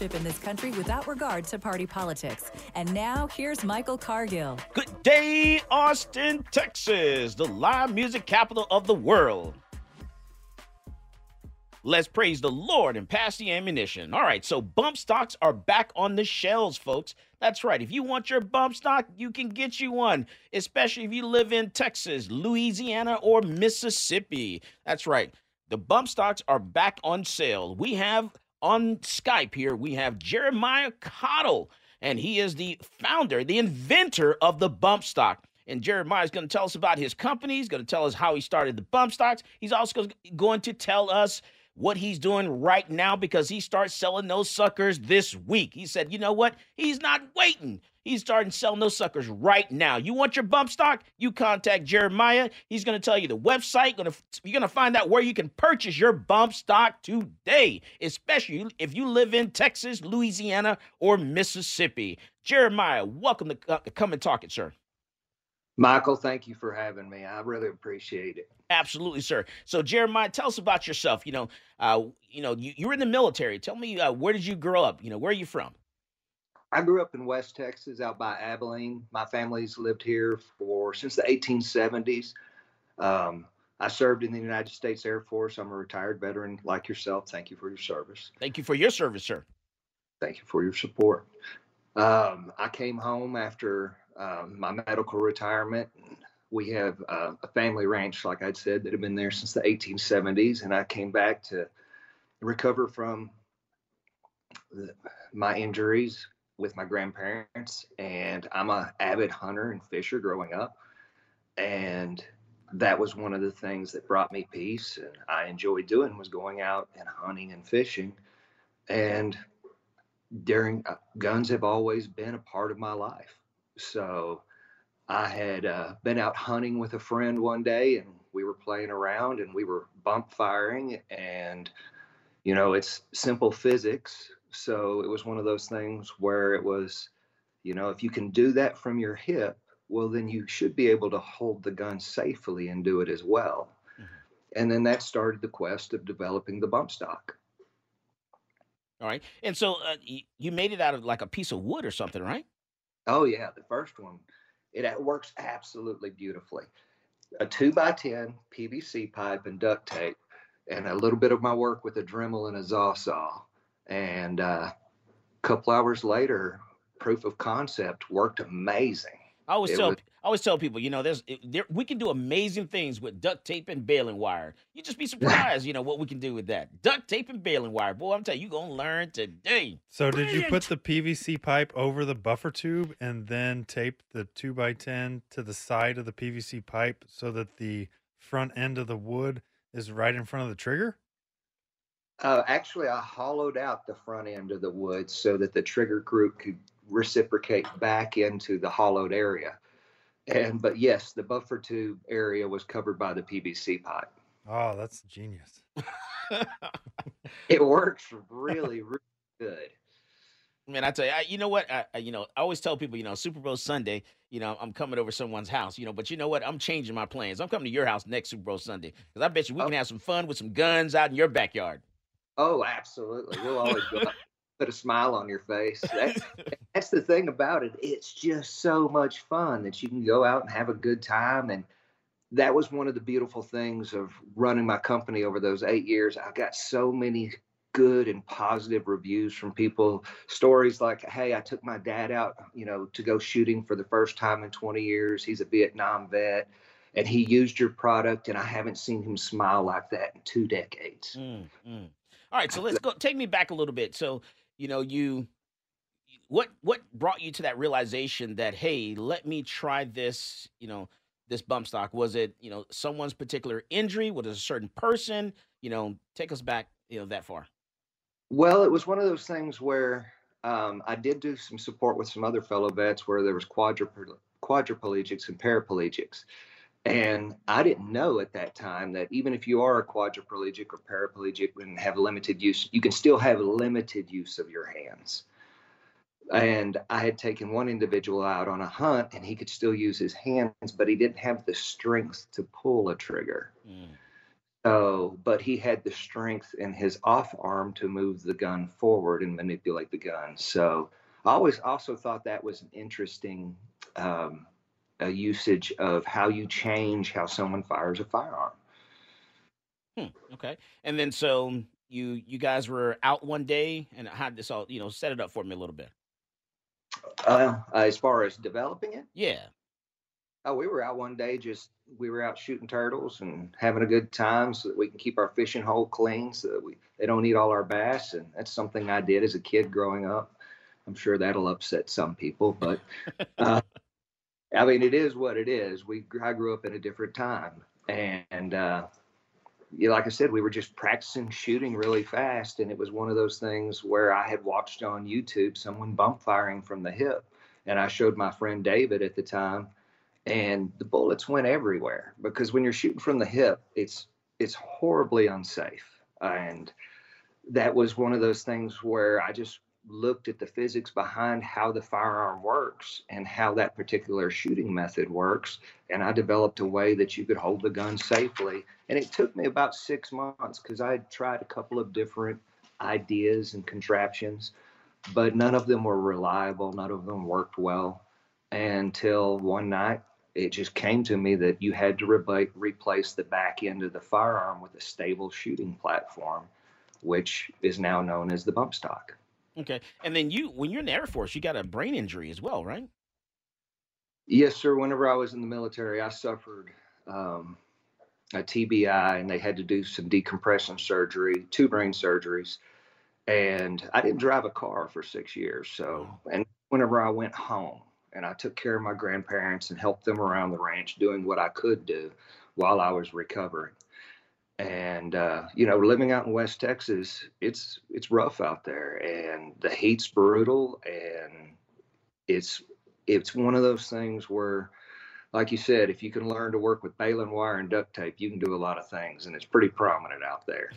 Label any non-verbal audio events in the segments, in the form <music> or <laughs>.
in this country without regard to party politics. And now, here's Michael Cargill. Good day, Austin, Texas, the live music capital of the world. Let's praise the Lord and pass the ammunition. All right, so bump stocks are back on the shelves, folks. That's right. If you want your bump stock, you can get you one, especially if you live in Texas, Louisiana, or Mississippi. That's right. The bump stocks are back on sale. We have on Skype here, we have Jeremiah Cottle, and he is the founder, the inventor of the bump stock. And Jeremiah is going to tell us about his company. He's going to tell us how he started the bump stocks. He's also going to tell us what he's doing right now because he starts selling those suckers this week. He said, you know what? He's not waiting. He's starting selling those suckers right now. You want your bump stock? You contact Jeremiah. He's going to tell you the website. Going to you're going to find out where you can purchase your bump stock today, especially if you live in Texas, Louisiana, or Mississippi. Jeremiah, welcome to come and talk it, sir. Michael, thank you for having me. I really appreciate it. Absolutely, sir. So, Jeremiah, tell us about yourself. You know, uh, you know, you, you were in the military. Tell me, uh, where did you grow up? You know, where are you from? I grew up in West Texas, out by Abilene. My family's lived here for since the 1870s. Um, I served in the United States Air Force. I'm a retired veteran like yourself. Thank you for your service. Thank you for your service, sir. Thank you for your support. Um, I came home after um, my medical retirement. We have uh, a family ranch, like I'd said, that had been there since the 1870s, and I came back to recover from the, my injuries with my grandparents, and I'm a avid hunter and fisher growing up, and that was one of the things that brought me peace and I enjoyed doing was going out and hunting and fishing, and during uh, guns have always been a part of my life. So I had uh, been out hunting with a friend one day, and we were playing around and we were bump firing and you know it's simple physics so it was one of those things where it was, you know, if you can do that from your hip, well, then you should be able to hold the gun safely and do it as well. Mm-hmm. And then that started the quest of developing the bump stock. All right. And so uh, you made it out of like a piece of wood or something, right? Oh, yeah. The first one, it works absolutely beautifully. A two by 10 PVC pipe and duct tape, and a little bit of my work with a Dremel and a Zaw saw and uh, a couple hours later, proof of concept worked amazing. I always It tell was- I always tell people, you know, there's there, we can do amazing things with duct tape and baling wire. You just be <laughs> surprised, you know, what we can do with that. Duct tape and baling wire. Boy, I'm telling you, you're gonna learn today. So did you put the PVC pipe over the buffer tube and then tape the two by ten to the side of the PVC pipe so that the front end of the wood is right in front of the trigger? Uh, actually, I hollowed out the front end of the wood so that the trigger group could reciprocate back into the hollowed area. And but yes, the buffer tube area was covered by the PVC pipe. Oh, that's genius. <laughs> It works really, really good. Man, I tell you, I, you know what? I, I, you know, I always tell people, you know, Super Bowl Sunday, you know, I'm coming over someone's house, you know, but you know what? I'm changing my plans. I'm coming to your house next Super Bowl Sunday because I bet you we Oh. can have some fun with some guns out in your backyard. Oh, absolutely. We'll always go <laughs> put a smile on your face. That's, <laughs> that's the thing about it. It's just so much fun that you can go out and have a good time. And that was one of the beautiful things of running my company over those eight years. I got so many good and positive reviews from people. Stories like, hey, I took my dad out, you know, to go shooting for the first time in 20 years. He's a Vietnam vet. And he used your product, and I haven't seen him smile like that in two decades. Mm, mm. All right, so let's go. Take me back a little bit. So, you know, you what what brought you to that realization that hey, let me try this. You know, this bump stock. Was it you know someone's particular injury? Was it a certain person? You know, take us back. You know that far. Well, it was one of those things where um, I did do some support with some other fellow vets where there was quadriplegics and paraplegics. And I didn't know at that time that even if you are a quadriplegic or paraplegic and have limited use, you can still have limited use of your hands. And I had taken one individual out on a hunt and he could still use his hands, but he didn't have the strength to pull a trigger. Mm, So, but he had the strength in his off arm to move the gun forward and manipulate the gun. So, I always also thought that was an interesting um, a usage of how you change how someone fires a firearm. Hmm, okay, and then so you you guys were out one day, and how this all you know set it up for me a little bit. Uh, as far as developing it, Yeah. oh, we were out one day, just we were out shooting turtles and having a good time, so that we can keep our fishing hole clean, so that we they don't eat all our bass. And that's something I did as a kid growing up. I'm sure that'll upset some people, but uh, I mean, it is what it is. We I grew up in a different time, and uh, like I said, we were just practicing shooting really fast, and it was one of those things where I had watched on YouTube someone bump firing from the hip, and I showed my friend David at the time, and the bullets went everywhere because when you're shooting from the hip, it's it's horribly unsafe, and that was one of those things where I just looked at the physics behind how the firearm works and how that particular shooting method works and i developed a way that you could hold the gun safely. And it took me about six months because i had tried a couple of different ideas and contraptions but none of them were reliable none of them worked well until one night it just came to me that you had to re- replace the back end of the firearm with a stable shooting platform which is now known as the bump stock Okay, and then you when you're in the Air Force, you got a brain injury as well, right? Yes, sir. Whenever I was in the military, I suffered um, a TBI, and they had to do some decompression surgery, two brain surgeries, and I didn't drive a car for six years. So, and whenever I went home, and I took care of my grandparents and helped them around the ranch, doing what I could do while I was recovering. And uh, you know, living out in West Texas, it's it's rough out there, and the heat's brutal, and it's it's one of those things where, like you said, if you can learn to work with baling wire and duct tape, you can do a lot of things, and it's pretty prominent out there.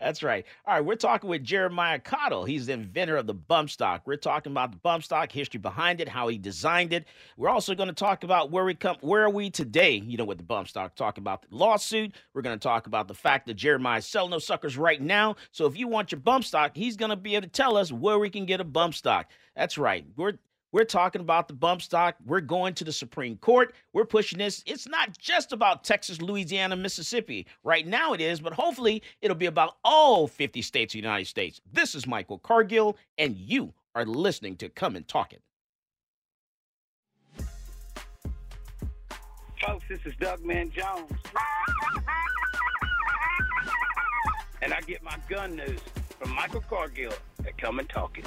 That's right. All right, we're talking with Jeremiah Cottle. He's the inventor of the bump stock. We're talking about the bump stock, history behind it, how he designed it. We're also going to talk about where we come, where are we today? You know, with the bump stock. Talk about the lawsuit. We're going to talk about the fact that Jeremiah's selling those suckers right now. So if you want your bump stock, he's going to be able to tell us where we can get a bump stock. That's right. We're we're talking about the bump stock. We're going to the Supreme Court. We're pushing this. It's not just about Texas, Louisiana, Mississippi. Right now it is, but hopefully it'll be about all 50 states of the United States. This is Michael Cargill, and you are listening to Come and Talk It. Folks, this is Doug Man Jones. and I get my gun news from Michael Cargill at Come and Talk It.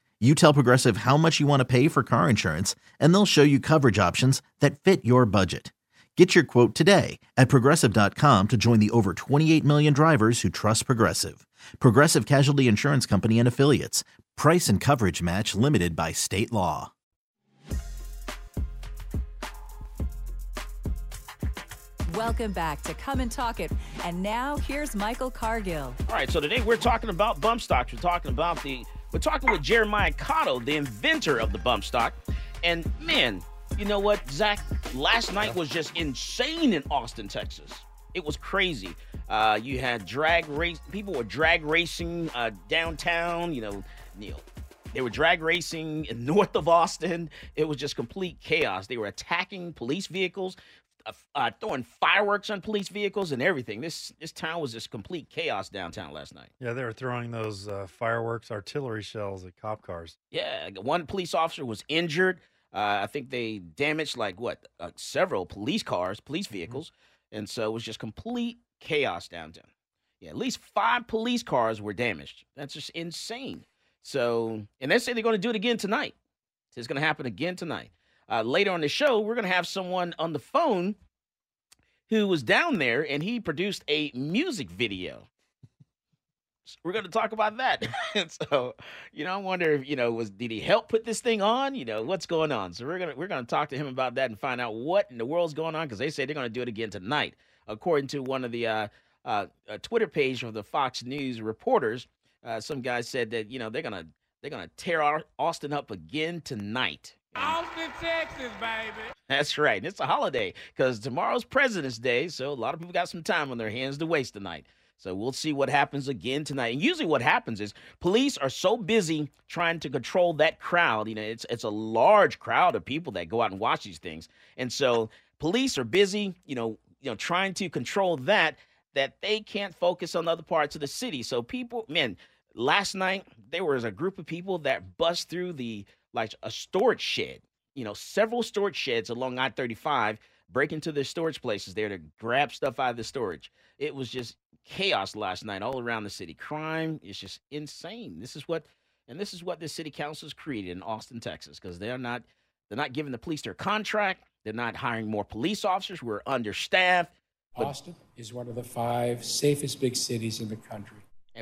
You tell Progressive how much you want to pay for car insurance, and they'll show you coverage options that fit your budget. Get your quote today at progressive.com to join the over 28 million drivers who trust Progressive. Progressive Casualty Insurance Company and Affiliates. Price and coverage match limited by state law. Welcome back to Come and Talk It. And now here's Michael Cargill. All right, so today we're talking about bump stocks. We're talking about the we're talking with Jeremiah Cottle, the inventor of the bump stock. And man, you know what, Zach? Last night was just insane in Austin, Texas. It was crazy. Uh, you had drag race. People were drag racing uh, downtown. You know, Neil. They were drag racing <laughs> north of Austin. It was just complete chaos. They were attacking police vehicles, uh, throwing fireworks on police vehicles and everything. This this town was just complete chaos downtown last night. Yeah, they were throwing those uh, fireworks artillery shells at cop cars. Yeah, one police officer was injured. Uh, I think they damaged like what uh, several police cars, police mm-hmm. vehicles, mm-hmm. and so it was just complete chaos downtown. Yeah, at least five police cars were damaged. That's just insane. So, and they say they're going to do it again tonight. So it's going to happen again tonight. Uh, later on the show, we're going to have someone on the phone who was down there and he produced a music video we're going to talk about that. <laughs> so, you know, I wonder if you know was did he help put this thing on? You know, what's going on? So we're gonna we're gonna talk to him about that and find out what in the world's going on because they say they're going to do it again tonight, according to one of the uh, uh, Twitter page of the Fox News reporters. Uh, some guy said that you know they're gonna they're gonna tear Austin up again tonight. Austin, Texas, baby. That's right. And it's a holiday because tomorrow's President's Day, so a lot of people got some time on their hands to waste tonight. So we'll see what happens again tonight. And usually what happens is police are so busy trying to control that crowd. You know, it's it's a large crowd of people that go out and watch these things. And so police are busy, you know, you know, trying to control that that they can't focus on other parts of the city. So people, man, last night there was a group of people that bust through the like a storage shed, you know, several storage sheds along I-35, break into the storage places there to grab stuff out of the storage. It was just chaos last night all around the city. Crime is just insane. This is what, and this is what the city council has created in Austin, Texas, because they're not they're not giving the police their contract. They're not hiring more police officers. We're understaffed. But, Austin is one of the five safest big cities in the country.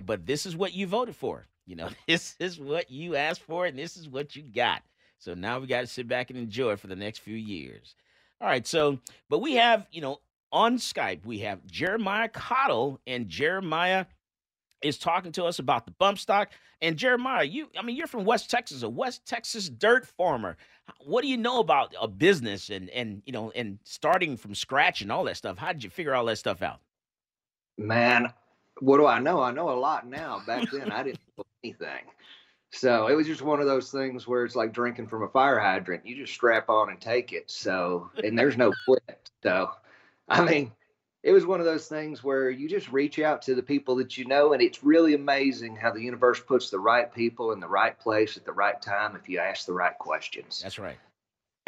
But this is what you voted for. You know, <laughs> this is what you asked for, and this is what you got. So now we got to sit back and enjoy for the next few years. All right. So, but we have, you know, on Skype, we have Jeremiah Cottle, and Jeremiah is talking to us about the bump stock. And Jeremiah, you, I mean, you're from West Texas, a West Texas dirt farmer. What do you know about a business and and you know and starting from scratch and all that stuff? How did you figure all that stuff out? Man, what do I know? I know a lot now. Back then, I didn't know <laughs> anything. So it was just one of those things where it's like drinking from a fire hydrant. You just strap on and take it. So, and there's no <laughs> quit. So, I mean, it was one of those things where you just reach out to the people that you know, and it's really amazing how the universe puts the right people in the right place at the right time if you ask the right questions. That's right.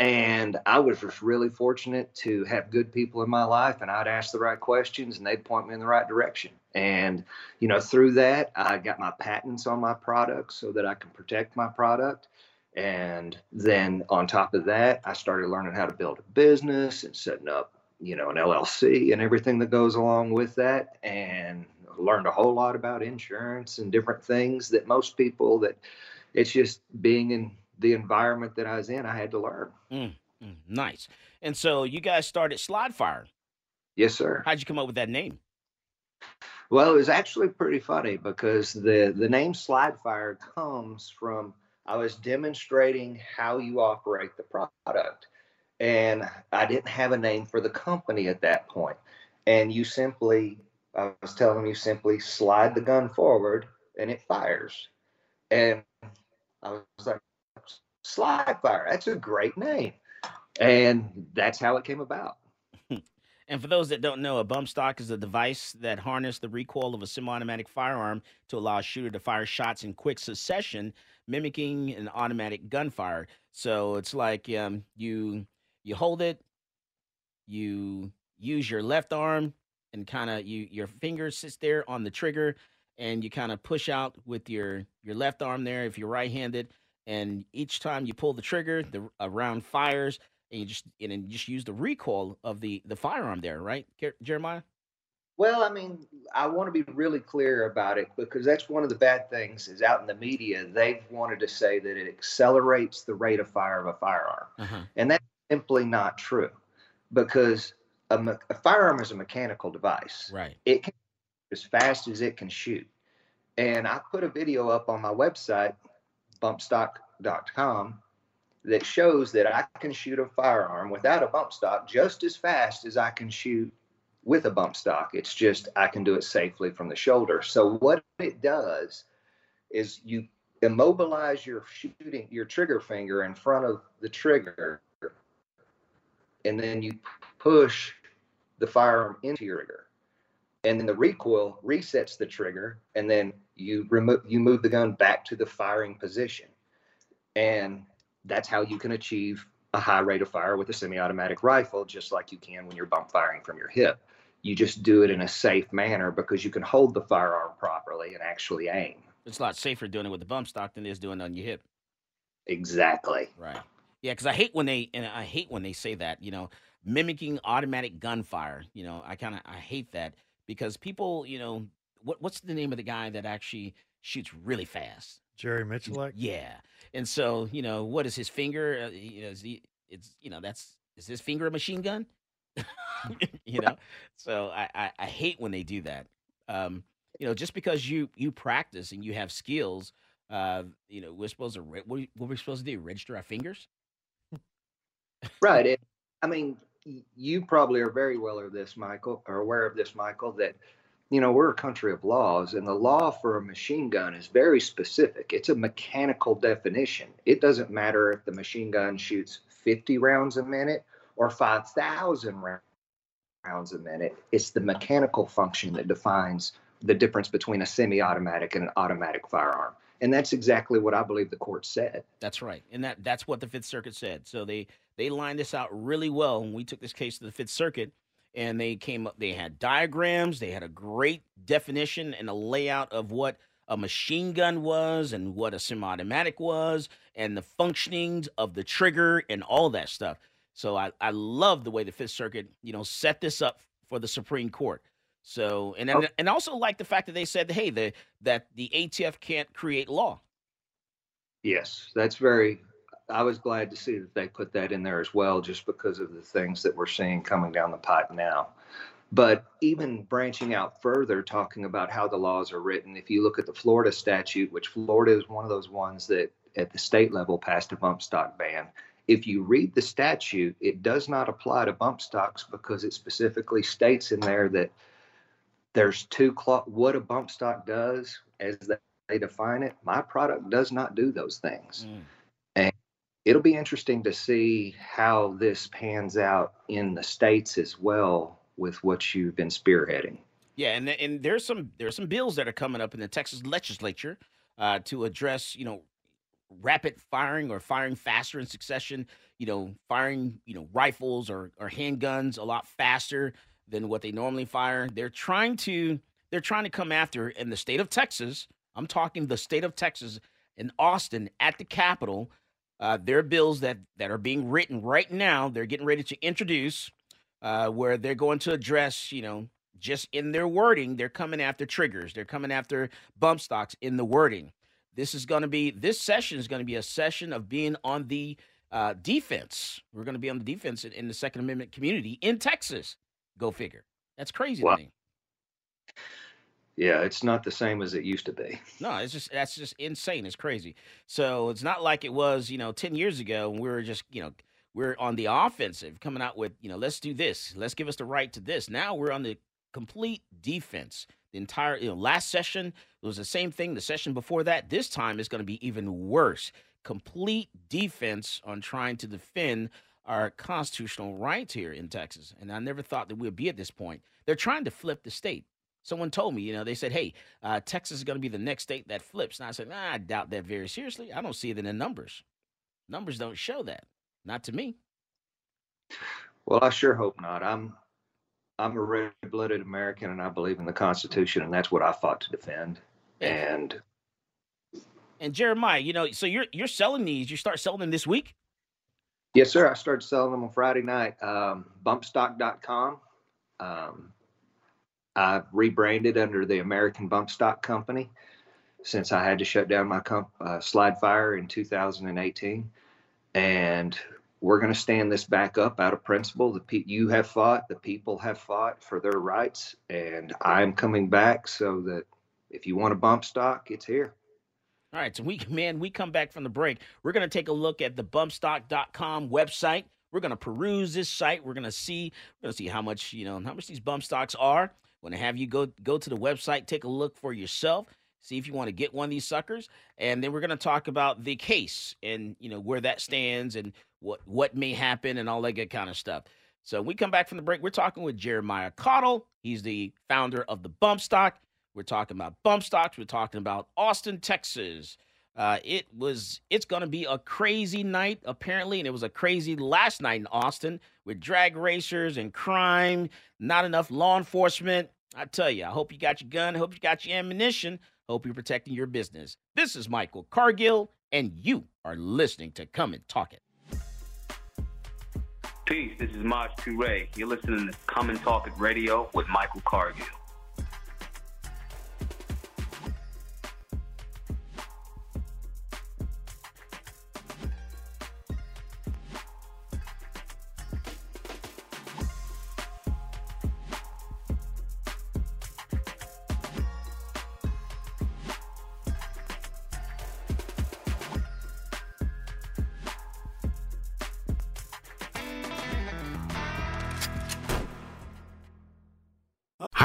And I was just really fortunate to have good people in my life, and I'd ask the right questions, and they'd point me in the right direction. And you know, through that, I got my patents on my product so that I can protect my product. And then on top of that, I started learning how to build a business and setting up, you know, an LLC and everything that goes along with that. And learned a whole lot about insurance and different things that most people that it's just being in the environment that I was in, I had to learn. Mm, mm, nice. And so you guys started Slide Fire. Yes, sir. How'd you come up with that name? Well, it was actually pretty funny because the the name Slide Fire comes from I was demonstrating how you operate the product, and I didn't have a name for the company at that point. And you simply, I was telling them, you simply slide the gun forward and it fires. And I was like, Slide Fire, that's a great name. And that's how it came about. <laughs> And for those that don't know, a bump stock is a device that harnesses the recoil of a semi-automatic firearm to allow a shooter to fire shots in quick succession, mimicking an automatic gunfire. So it's like um, you you hold it, you use your left arm, and kind of you your finger sits there on the trigger, and you kind of push out with your your left arm there if you're right-handed. And each time you pull the trigger, the a round fires and you just and then just use the recoil of the the firearm there, right, Jeremiah? Well, I mean, I want to be really clear about it because that's one of the bad things is out in the media they've wanted to say that it accelerates the rate of fire of a firearm, uh-huh. and that's simply not true because a, a, firearm is a mechanical device. Right. It can as fast as it can shoot. And I put a video up on my website, bumpstock.com, that shows that I can shoot a firearm without a bump stock just as fast as I can shoot with a bump stock. It's just I can do it safely from the shoulder. So what it does is you immobilize your shooting your trigger finger in front of the trigger and then you push the firearm into your trigger. And then the recoil resets the trigger and then you remove you move the gun back to the firing position. And that's how you can achieve a high rate of fire with a semi-automatic rifle, just like you can when you're bump firing from your hip. You just do it in a safe manner because you can hold the firearm properly and actually aim. It's a lot safer doing it with the bump stock than it is doing it on your hip. Exactly. Right. Yeah, because I hate when they and I hate when they say that. You know, mimicking automatic gunfire. You know, I kind of I hate that because people. You know, what what's the name of the guy that actually shoots really fast? Jerry Miculek. Yeah, and so you know what is his finger? Uh, you know, is he, it's you know that's is his finger a machine gun? <laughs> you know, so I, I, I hate when they do that. Um, you know, just because you you practice and you have skills, uh, you know, we're supposed to re- what, what we're supposed to do? Register our fingers? right. It, I mean, you probably are very well aware of this, Michael, or aware of this, Michael, that you know, we're a country of laws, and the law for a machine gun is very specific. It's a mechanical definition. It doesn't matter if the machine gun shoots 50 rounds a minute or 5,000 rounds a minute. It's the mechanical function that defines the difference between a semi automatic and an automatic firearm. And that's exactly what I believe the court said. That's right. And that that's what the Fifth Circuit said. So they they lined this out really well when we took this case to the Fifth Circuit and they came up they had diagrams they had a great definition and a layout of what a machine gun was and what a semi-automatic was and the functionings of the trigger and all that stuff. So i, I love the way the fifth circuit you know set this up for the supreme court. So and oh. and, and also like the fact that they said hey the that the atf can't create law. Yes that's very I was glad to see that they put that in there as well, just because of the things that we're seeing coming down the pipe now. But even branching out further, talking about how the laws are written, if you look at the Florida statute, which Florida is one of those ones that at the state level passed a bump stock ban. If you read the statute, it does not apply to bump stocks because it specifically states in there that there's two cl- what a bump stock does as they define it. My product does not do those things. Mm. It'll be interesting to see how this pans out in the states as well with what you've been spearheading. Yeah, and and there's some there's some bills that are coming up in the Texas legislature uh, to address you know rapid firing or firing faster in succession. You know, firing you know rifles or or handguns a lot faster than what they normally fire. They're trying to they're trying to come after in the state of Texas. I'm talking the state of Texas in Austin at the Capitol. Uh, there are bills that that are being written right now. They're getting ready to introduce uh, where they're going to address, you know, just in their wording, they're coming after triggers. They're coming after bump stocks in the wording. This is going to be this session is going to be a session of being on the uh, defense. We're going to be on the defense in, in, the Second Amendment community in Texas. Go figure. That's crazy wow. to me. Yeah, it's not the same as it used to be. <laughs> No, it's just that's just insane. It's crazy. So it's not like it was, you know, ten years ago when we were just, you know, we're on the offensive, coming out with, you know, let's do this, let's give us the right to this. Now we're on the complete defense. The entire, you know, last session was the same thing. The session before that, this time is going to be even worse. Complete defense on trying to defend our constitutional rights here in Texas. And I never thought that we'd be at this point. They're trying to flip the state. Someone told me, you know, they said, hey, uh, Texas is going to be the next state that flips. And I said, nah, I doubt that very seriously. I don't see it in the numbers. Numbers don't show that. Not to me. Well, I sure hope not. I'm I'm a red-blooded American, and I believe in the Constitution, and that's what I fought to defend. And and Jeremiah, you know, so you're you're selling these. You start selling them this week. Yes, sir. I started selling them on Friday night. Um, bumpstock.com. Um, I rebranded under the American Bump Stock Company since I had to shut down my comp, uh, Slide Fire in 2018. And we're going to stand this back up out of principle. The pe- you have fought, the people have fought for their rights, and I'm coming back so that if you want a bump stock, it's here. All right, so we man, we come back from the break. We're going to take a look at the bumpstock.com website. We're going to peruse this site. We're going to see we're going to see how much, you know, how much these bump stocks are. Going to have you go go to the website, take a look for yourself see if you want to get one of these suckers and then we're going to talk about the case and you know where that stands and what what may happen and all that good kind of stuff. So we come back from the break we're talking with jeremiah cottle he's the founder of the bump stock. We're talking about bump stocks. We're talking about austin texas uh, it was it's to be a crazy night apparently and it was a crazy last night in austin with drag racers and crime not enough law enforcement I tell you, I hope you got your gun. I hope you got your ammunition. Hope you're protecting your business. This is Michael Cargill, and you are listening to Come and Talk It. Peace. This is Maj Toure. You're listening to Come and Talk It Radio with Michael Cargill.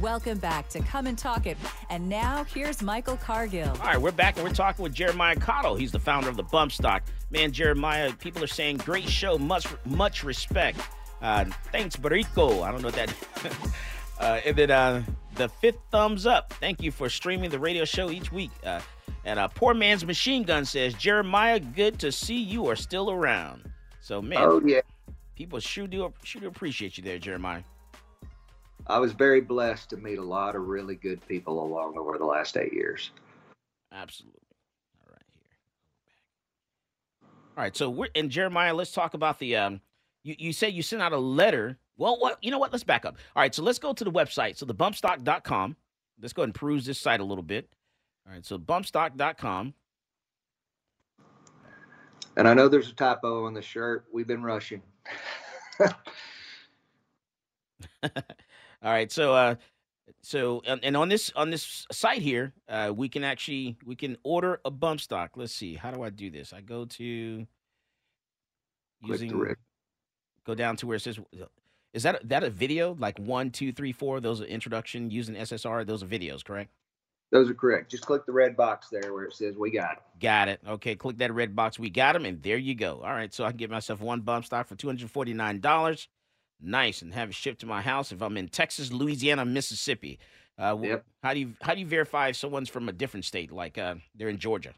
Welcome back to Come and Talk It. And now here's Michael Cargill. All right, we're back and we're talking with Jeremiah Cottle. He's the founder of the Bump Stock. Man, Jeremiah, people are saying great show, much much respect. Uh, thanks, Barico. I don't know that. <laughs> uh, and then uh, the fifth thumbs up. Thank you for streaming the radio show each week. Uh, and uh, poor man's machine gun says, Jeremiah, good to see you are still around. So man, Oh yeah, people sure do sure do appreciate you there, Jeremiah. I was very blessed to meet a lot of really good people along over the last eight years. Absolutely. All right, here. All right, so we're and Jeremiah, let's talk about the um you, you said you sent out a letter. Well, what you know what? Let's back up. All right, so let's go to the website. So the bumpstock.com. Let's go ahead and peruse this site a little bit. All right, so bumpstock.com. And I know there's a typo on the shirt. We've been rushing. <laughs> All right, so uh so and, and on this on this site here, uh we can actually we can order a bump stock. Let's see. How do I do this? I go to using red. go down to where it says is that that a video like one two three four those are introduction using ssr those are videos correct Those are correct. Just click the red box there where it says we got it. got it okay click that red box we got them and there you go all right so i can get myself one bump stock for $249 nice and have it shipped to my house if i'm in texas louisiana mississippi uh, Yep. how do you how do you verify if someone's from a different state like uh, they're in georgia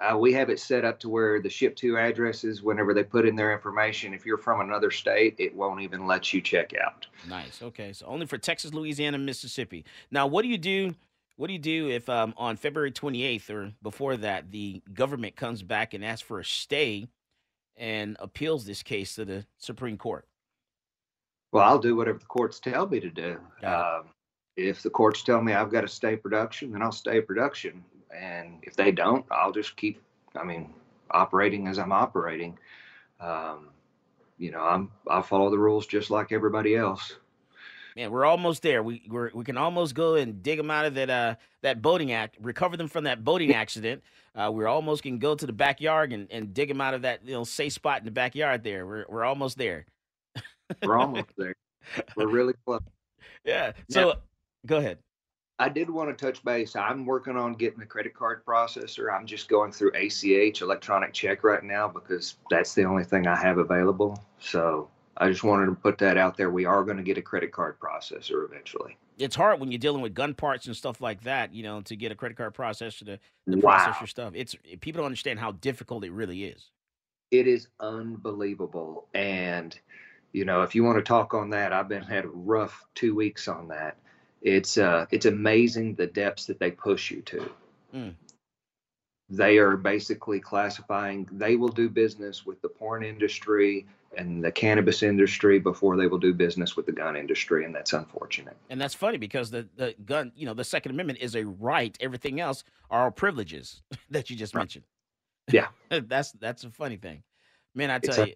Uh, we have it set up to where the ship to addresses, whenever they put in their information, if you're from another state, it won't even let you check out. Nice. Okay. So only for Texas, Louisiana, Mississippi. Now, what do you do? What do you do if um, on February 28th or before that, the government comes back and asks for a stay and appeals this case to the Supreme Court? Well, I'll do whatever the courts tell me to do. Um, if the courts tell me I've got to stay production, then I'll stay production. And if they don't, I'll just keep, I mean, operating as I'm operating. Um, you know, I'm I follow the rules just like everybody else. Man, we're almost there. We we're, we can almost go and dig them out of that uh that boating act, recover them from that boating accident. Uh, we're almost can go to the backyard and, and dig them out of that you know safe spot in the backyard. There, we're we're almost there. We're almost <laughs> there. We're really close. Yeah. So go ahead. I did want to touch base. I'm working on getting a credit card processor. I'm just going through ACH, electronic check, right now because that's the only thing I have available. So I just wanted to put that out there. We are going to get a credit card processor eventually. it's hard when you're dealing with gun parts and stuff like that, you know, to get a credit card processor to, to Wow. process your stuff. It's people don't understand how difficult it really is. It is unbelievable. And, you know, if you want to talk on that, I've been had a rough two weeks on that. It's uh it's amazing the depths that they push you to. Mm. they are basically classifying they will do business with the porn industry and the cannabis industry before they will do business with the gun industry and that's unfortunate And that's funny because the, the gun, you know, the Second Amendment is a right. Everything else are all privileges <laughs> that you just mentioned. Yeah. <laughs> that's that's a funny thing. Man, I It's tell a- you,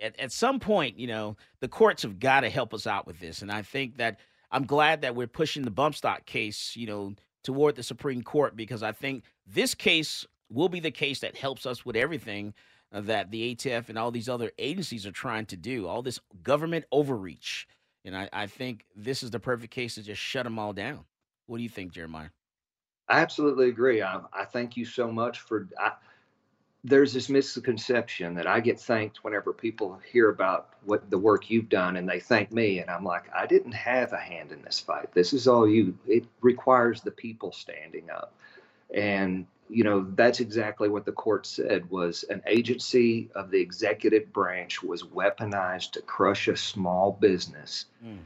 at, at some point, you know, the courts have got to help us out with this. And I think that I'm glad that we're pushing the bump stock case, you know, toward the Supreme Court because I think this case will be the case that helps us with everything that the ATF and all these other agencies are trying to do, all this government overreach. And I, I think this is the perfect case to just shut them all down. What do you think, Jeremiah? i absolutely agree i, I thank you so much for I, there's this misconception that i get thanked whenever people hear about what the work you've done and they thank me and i'm like i didn't have a hand in this fight. This is all you. It requires the people standing up. And you know that's exactly what the court said was an agency of the executive branch was weaponized to crush a small business Mm.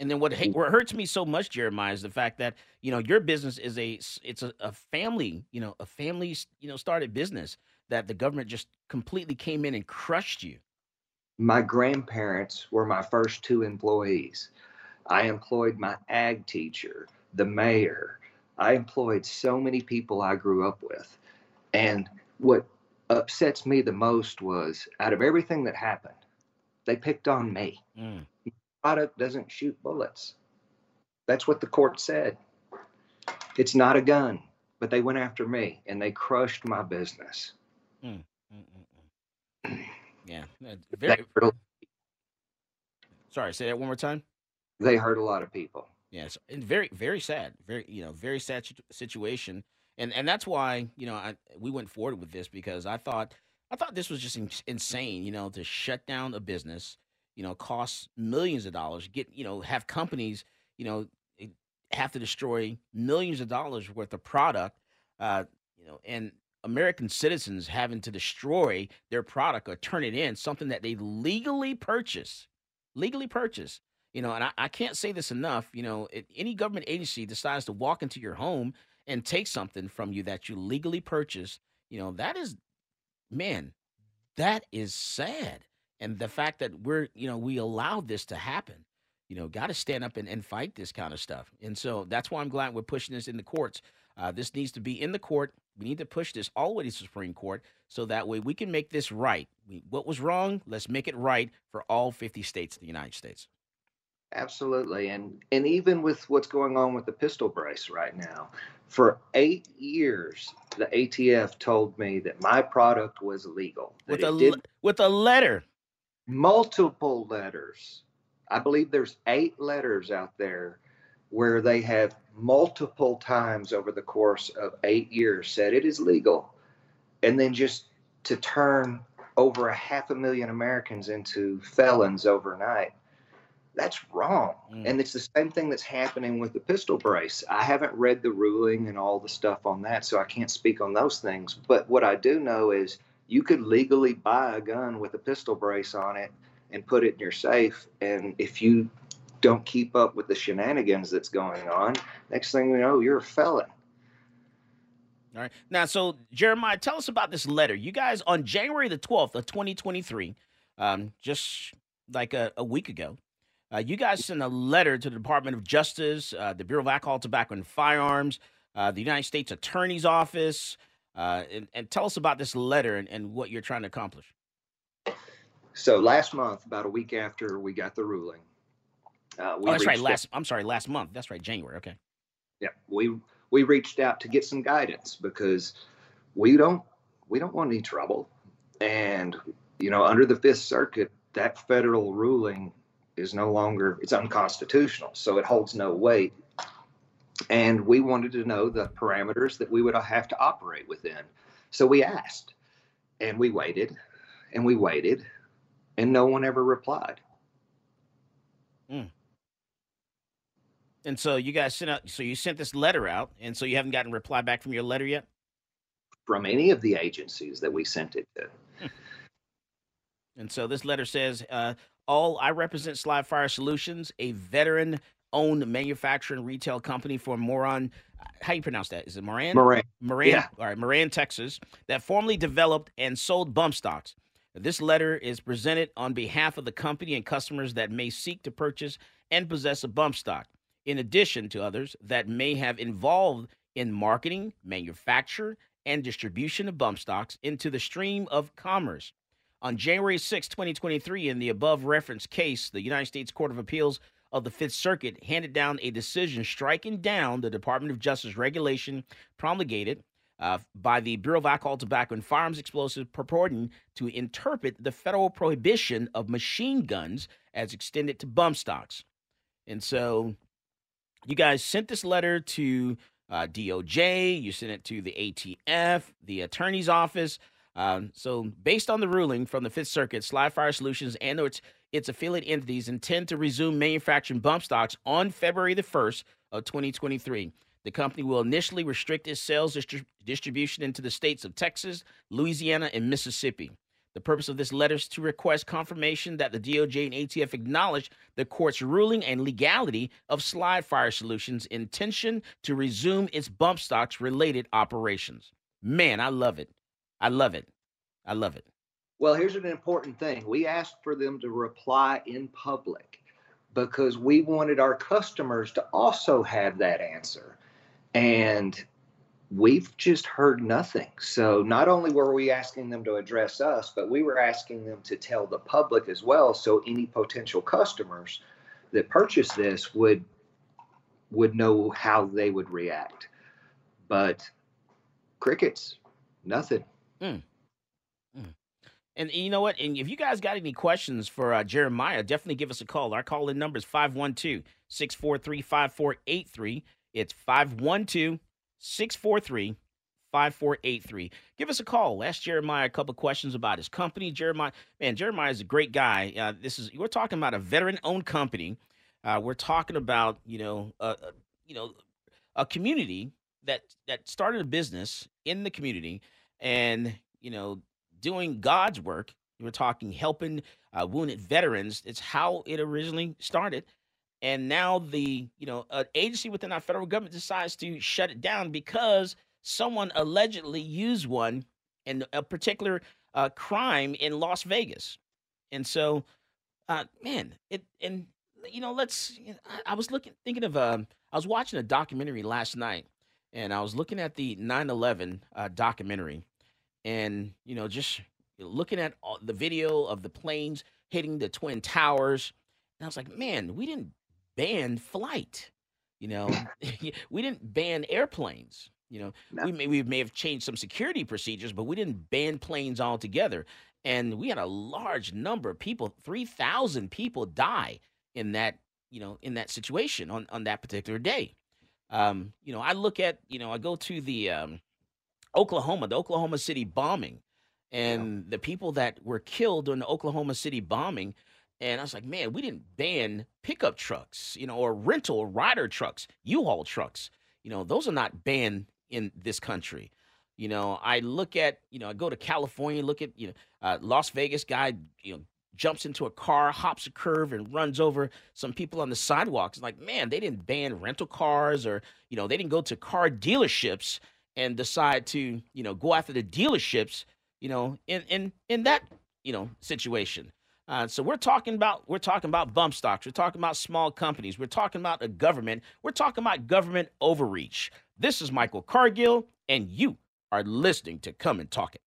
And then what what hurts me so much, Jeremiah, is the fact that you know your business is a it's a, a family you know a family you know started business that the government just completely came in and crushed you. my grandparents were my first two employees. I employed my ag teacher, the mayor. I employed so many people I grew up with. And what upsets me the most was out of everything that happened, they picked on me. Mm. Product doesn't shoot bullets. That's what the court said. It's not a gun, but they went after me and they crushed my business. Mm, mm, mm. Yeah, very. They- Sorry, say that one more time. They hurt a lot of people. Yes, and very, very sad. Very, you know, very sad situation. And and that's why you know I we went forward with this because I thought I thought this was just in- insane. You know, to shut down a business, you know, costs millions of dollars. Get you know, have companies, you know, eh, have to destroy millions of dollars worth of product. Uh, you know, and American citizens having to destroy their product or turn it in, something that they legally purchase, legally purchase. You know, and I, I can't say this enough. You know, any government agency decides to walk into your home and take something from you that you legally purchased, you know, that is, man, that is sad. And the fact that we're, you know, we allowed this to happen, you know, got to stand up and, and fight this kind of stuff. And so that's why I'm glad we're pushing this in the courts. Uh, this needs to be in the court. We need to push this all the way to the Supreme Court so that way we can make this right. We, what was wrong, let's make it right for all 50 states of the United States. Absolutely. And and even with what's going on with the pistol brace right now, for eight years, the ATF told me that my product was legal. With a, with a letter. Multiple letters. I believe there's eight letters out there where they have multiple times over the course of eight years said it is legal. And then just to turn over a half a million Americans into felons overnight that's wrong. Mm. And it's the same thing that's happening with the pistol brace. I haven't read the ruling and all the stuff on that, so I can't speak on those things. But what I do know is you could legally buy a gun with a pistol brace on it and put it in your safe. And if you don't keep up with the shenanigans that's going on, next thing you know, you're a felon. All right. Now, so Jeremiah, tell us about this letter. You guys on January the 12th of 2023, um, just like a, a week ago, uh, you guys sent a letter to the Department of Justice, uh, the Bureau of Alcohol, Tobacco, and Firearms, uh, the United States Attorney's Office, uh, and, and, tell us about this letter and, and, what you're trying to accomplish. So last month, about a week after we got the ruling, uh, oh, that's right. Last, out. I'm sorry, last month. That's right, January. Okay. Yeah, we we reached out to get some guidance because we don't we don't want any trouble, and you know, under the Fifth Circuit, that federal ruling is no longer it's unconstitutional so it holds no weight and we wanted to know the parameters that we would have to operate within so we asked and we waited and we waited and no one ever replied mm. and so you guys sent out so you sent this letter out and so you haven't gotten a reply back from your letter yet from any of the agencies that we sent it to hmm. and so this letter says, uh, all I represent Slide Fire Solutions, a veteran owned manufacturing retail company for Moran. How you pronounce that? Is it Moran? Moran. Moran. Yeah. All right, Moran, Texas, that formerly developed and sold bump stocks. This letter is presented on behalf of the company and customers that may seek to purchase and possess a bump stock, in addition to others that may have involved in marketing, manufacture, and distribution of bump stocks into the stream of commerce. On January 6, 2023, in the above referenced case, the United States Court of Appeals of the Fifth Circuit handed down a decision striking down the Department of Justice regulation promulgated uh, by the Bureau of Alcohol, Tobacco, and Firearms Explosives purporting to interpret the federal prohibition of machine guns as extended to bump stocks. And so you guys sent this letter to uh, DOJ, you sent it to the ATF, the attorney's office. Um, so, based on the ruling from the Fifth Circuit, Slide Fire Solutions and its, its affiliate entities intend to resume manufacturing bump stocks on February the 1st of 2023. The company will initially restrict its sales distri- distribution into the states of Texas, Louisiana, and Mississippi. The purpose of this letter is to request confirmation that the DOJ and ATF acknowledge the court's ruling and legality of Slide Fire Solutions' intention to resume its bump stocks related operations. Man, I love it. I love it. I love it. Well, here's an important thing. We asked for them to reply in public because we wanted our customers to also have that answer. And we've just heard nothing. So not only were we asking them to address us, but we were asking them to tell the public as well so any potential customers that purchase this would would know how they would react. But crickets, nothing. Mm. And you know what? And if you guys got any questions for uh, Jeremiah, definitely give us a call. Our call in number is 512 643 5483. It's 512 643 5483. Give us a call. Ask Jeremiah a couple questions about his company. Jeremiah, man, Jeremiah is a great guy. Uh, this is we're talking about a veteran-owned company. Uh, we're talking about you know, you know, a community that that started a business in the community, and you know, doing God's work. We're talking helping uh, wounded veterans. It's how it originally started, and now the you know an agency within our federal government decides to shut it down because someone allegedly used one in a particular uh, crime in Las Vegas, and so, uh, man, it and you know, let's. You know, I, I, was looking, thinking of. Um, I was watching a documentary last night, and I was looking at the 9/11 uh, documentary, and you know, just looking at all, the video of the planes hitting the twin towers, and I was like, man, we didn't ban flight. You know, <laughs> <laughs> we didn't ban airplanes. You know, no. we may we may have changed some security procedures, but we didn't ban planes altogether. And we had a large number of people, three thousand people die in that, you know, in that situation on on that particular day. Um, you know, I look at, you know, I go to the um, Oklahoma, the Oklahoma City bombing, and yeah. the people that were killed during the Oklahoma City bombing. And I was like, man, we didn't ban pickup trucks, you know, or rental Ryder trucks, U-Haul trucks. You know, those are not banned in this country. You know, I look at, you know, I go to California, look at, you know, uh, Las Vegas guy, you know, jumps into a car, hops a curve, and runs over some people on the sidewalks. Like, man, they didn't ban rental cars or, you know, they didn't go to car dealerships and decide to, you know, go after the dealerships, you know, in in in that, you know, situation. Uh, so we're talking about we're talking about bump stocks. We're talking about small companies. We're talking about a government. We're talking about government overreach. This is Michael Cargill, and you are listening to Come and Talk It.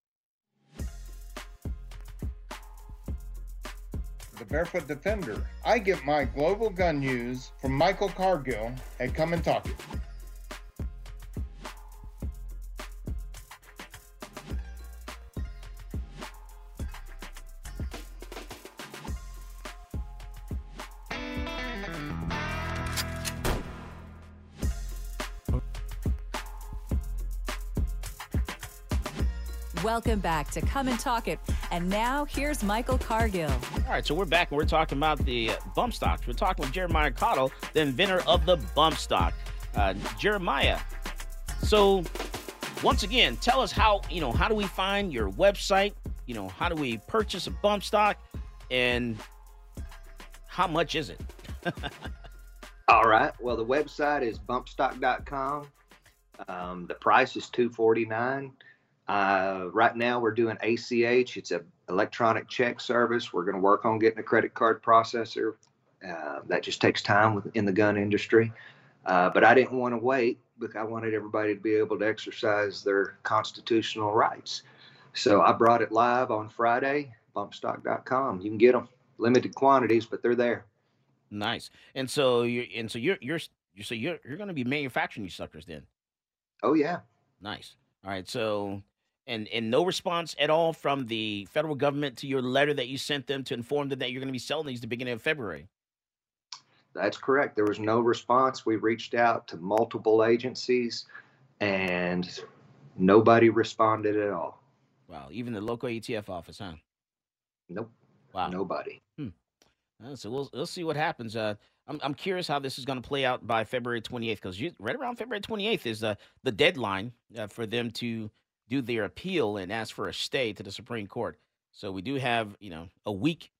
The Barefoot Defender. I get my global gun news from Michael Cargill at Come and Talk It. Welcome back to Come and Talk It. And now here's Michael Cargill. All right, so we're back and we're talking about the uh, bump stocks. We're talking with Jeremiah Cottle, the inventor of the bump stock. Uh, Jeremiah, so once again, tell us how, you know, how do we find your website? You know, how do we purchase a bump stock? And how much is it? <laughs> All right. Well, the website is bumpstock.com. Um, the price is 249 uh, right now, we're doing ACH. It's a electronic check service. We're going to work on getting a credit card processor. Uh, that just takes time in the gun industry. Uh, but I didn't want to wait because I wanted everybody to be able to exercise their constitutional rights. So I brought it live on Friday, bumpstock.com. You can get them limited quantities, but they're there. Nice. And so you and so you're you're so you're you're going to be manufacturing these suckers then. Oh yeah. Nice. All right. So and and no response at all from the federal government to your letter that you sent them to inform them that you're going to be selling these the beginning of February. That's correct. There was no response. We reached out to multiple agencies, and nobody responded at all. Wow, even the local ATF office, huh? Nope. Wow. Nobody. Hmm. So we'll we'll see what happens. Uh, I'm I'm curious how this is going to play out by February 28th because right around February 28th is uh, the deadline uh, for them to do their appeal and ask for a stay to the Supreme Court. So we do have, you know, a week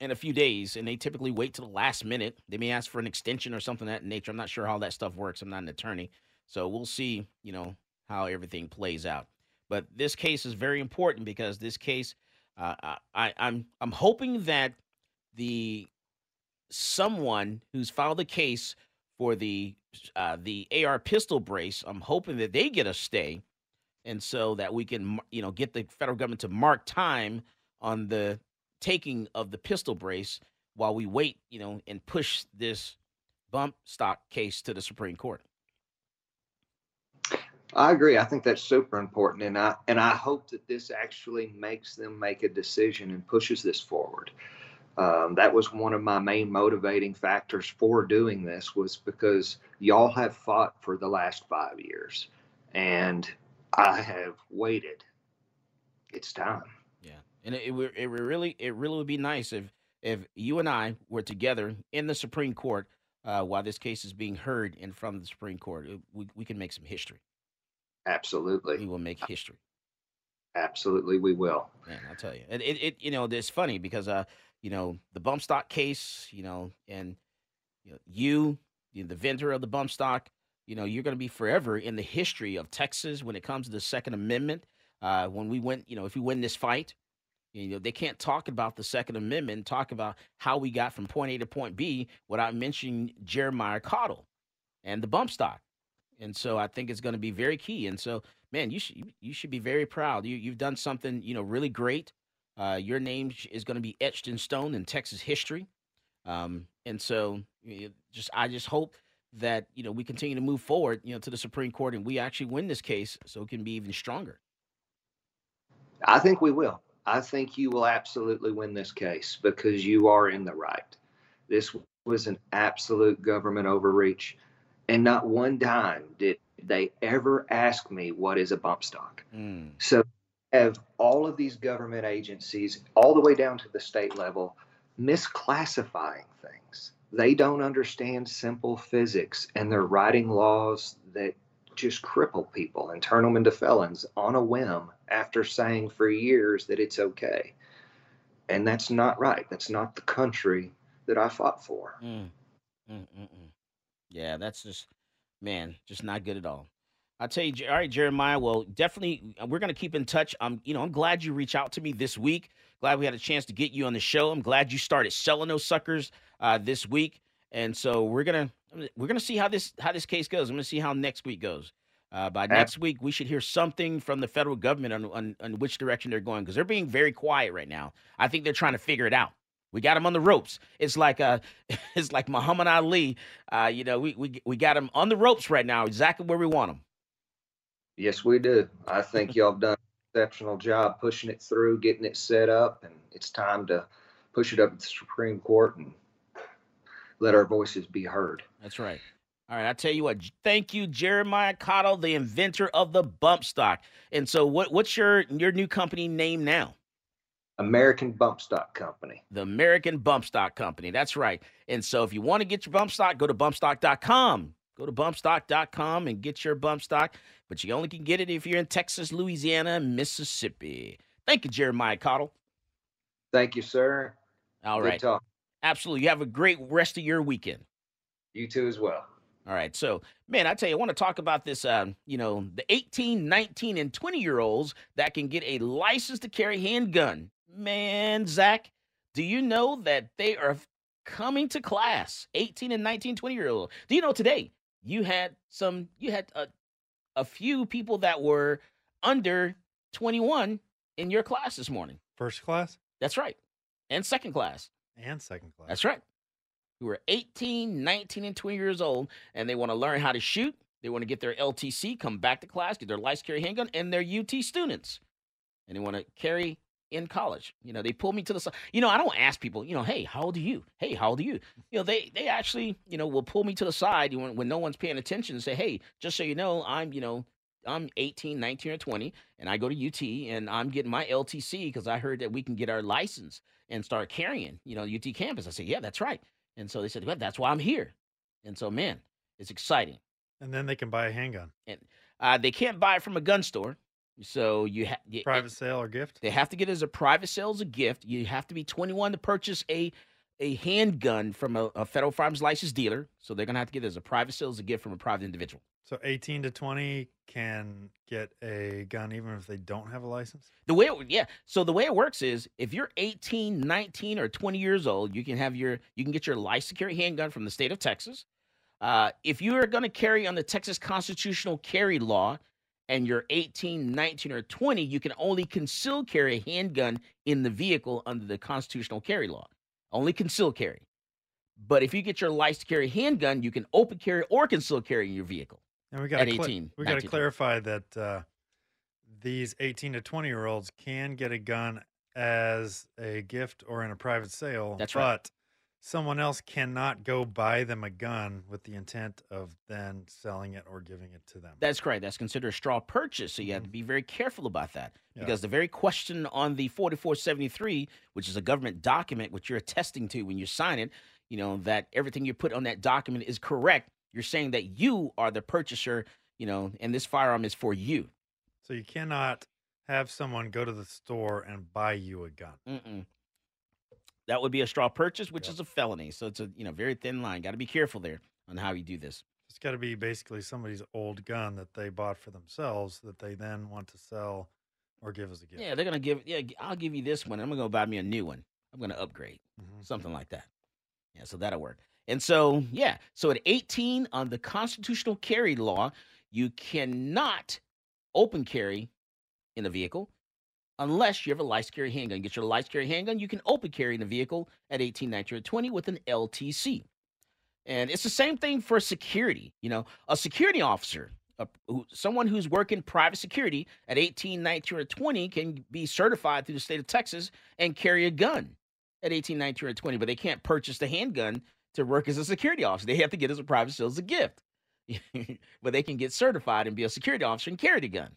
and a few days, and they typically wait to the last minute. They may ask for an extension or something that nature. I'm not sure how that stuff works. I'm not an attorney. So we'll see, you know, how everything plays out. But this case is very important because this case, uh, I, I'm I'm hoping that the someone who's filed a case for the uh, the AR pistol brace, I'm hoping that they get a stay and so that we can you know get the federal government to mark time on the taking of the pistol brace while we wait you know and push this bump stock case to the supreme court I agree. I think that's super important, and I and I hope that this actually makes them make a decision and pushes this forward. Um, that was one of my main motivating factors for doing this was because y'all have fought for the last five years, and I have waited. It's time. Yeah, and it, it, it really it really would be nice if if you and I were together in the Supreme Court uh, while this case is being heard in front of the Supreme Court. It, we we can make some history. Absolutely. We will make history. Absolutely, we will. Man, I'll tell you. It, it, it you know, it's funny because, uh, you know, the bump stock case, you know, and you, know, you, you know, the vendor of the bump stock, you know, you're going to be forever in the history of Texas when it comes to the Second Amendment. Uh, when we win, you know, if we win this fight, you know, they can't talk about the Second Amendment, talk about how we got from point A to point B without mentioning Jeremiah Cottle and the bump stock. And so I think it's going to be very key. And so, man, you should you should be very proud. You you've done something you know really great. Uh, your name is going to be etched in stone in Texas history. Um, and so, just I just hope that you know we continue to move forward, you know, to the Supreme Court, and we actually win this case, so it can be even stronger. I think we will. I think you will absolutely win this case because you are in the right. This was an absolute government overreach. And not one dime did they ever ask me what is a bump stock. Mm. So have all of these government agencies, all the way down to the state level, misclassifying things. They don't understand simple physics and they're writing laws that just cripple people and turn them into felons on a whim after saying for years that it's okay. And that's not right. That's not the country that I fought for. Mm. Mm, mm, yeah, that's just man, just not good at all. I'll tell you, all right, Jeremiah. Well, definitely, uh, we're gonna keep in touch. I'm, you know, I'm glad you reach out to me this week. Glad we had a chance to get you on the show. I'm glad you started selling those suckers uh, this week, and so we're gonna we're gonna see how this how this case goes. I'm gonna see how next week goes. Uh, by next week, we should hear something from the federal government on, on, on which direction they're going because they're being very quiet right now. I think they're trying to figure it out. We got him on the ropes. It's like uh, <laughs> it's like Muhammad Ali. Uh, you know, we we we got him on the ropes right now, exactly where we want him. Yes, we do. I think y'all have done exceptional job pushing it through, getting it set up, and it's time to push it up to the Supreme Court and let our voices be heard. That's right. All right, I tell you what. Thank you, Jeremiah Cottle, the inventor of the bump stock. And so, what what's your your new company name now? American Bump Stock Company. The American Bump Stock Company. That's right. And so if you want to get your bump stock, go to bumpstock.com. Go to bumpstock.com and get your bump stock. But you only can get it if you're in Texas, Louisiana, Mississippi. Thank you, Jeremiah Cottle. Thank you, sir. All Good right. talk. Absolutely. You have a great rest of your weekend. You too as well. All right. So, man, I tell you, I want to talk about this, um, you know, the 18, 19, and 20 year olds that can get a license to carry handgun man, Zach, do you know that they are coming to class 18 and 19 20 year old do you know today you had some you had a, a few people that were under 21 in your class this morning. First class? That's right. And second class. And second class. That's right. Who are 18 19 and 20 years old and they want to learn how to shoot. They want to get their ltc come back to class get their license carry handgun and they're ut students. And they want to carry in college. You know, they pull me to the side. You know, I don't ask people, you know, hey, how old are you? Hey, how old are you? You know, they they actually, you know, will pull me to the side when, when no one's paying attention and say, hey, just so you know, I'm, you know, I'm 18, 19, or 20, and I go to UT and I'm getting my LTC because I heard that we can get our license and start carrying, you know, UT campus. I said, yeah, that's right. And so they said, well, that's why I'm here. And so, man, it's exciting. And then they can buy a handgun. And uh, they can't buy it from a gun store. So you have private sale or gift. They have to get it as a private sale as a gift. You have to be 21 to purchase a a handgun from a, a federal firearms license dealer. So they're gonna have to get it as a private sale as a gift from a private individual. So 18 to 20 can get a gun even if they don't have a license? The way it, yeah, so the way it works is if you're 18, 19 or 20 years old, you can have your you can get your license carry handgun from the state of Texas. Uh, if you are going to carry on the Texas constitutional carry law, and you're 18, 19, or 20, you can only conceal carry a handgun in the vehicle under the constitutional carry law. Only conceal carry. But if you get your license to carry a handgun, you can open carry or conceal carry in your vehicle. And we got at to 18. we got to clarify that uh, these 18 to 20 year olds can get a gun as a gift or in a private sale. That's but right. Someone else cannot go buy them a gun with the intent of then selling it or giving it to them. That's correct. That's considered a straw purchase. So you have mm-hmm. to be very careful about that. Yeah. Because the very question on the 4473, which is a government document which you're attesting to when you sign it, you know, that everything you put on that document is correct. You're saying that you are the purchaser, you know, and this firearm is for you. So you cannot have someone go to the store and buy you a gun. Mm-mm. That would be a straw purchase, which is a felony. So it's a you know very thin line. Got to be careful there on how you do this. It's got to be basically somebody's old gun that they bought for themselves that they then want to sell or give as a gift. Yeah, they're gonna give. Yeah, I'll give you this one. I'm gonna go buy me a new one. I'm gonna upgrade, Mhm. something like that. Yeah, so that'll work. And so yeah, so at 18 on the constitutional carry law, you cannot open carry in a vehicle unless you have a licensed carry handgun. Get your licensed carry handgun. You can open carry in a vehicle at 18, 19, or 20 with an LTC. And it's the same thing for security. You know, a security officer, a, who, someone who's working private security at 18, 19, or 20 can be certified through the state of Texas and carry a gun at 18, 19, or 20, but they can't purchase the handgun to work as a security officer. They have to get as a private sale as a gift. <laughs> but they can get certified and be a security officer and carry the gun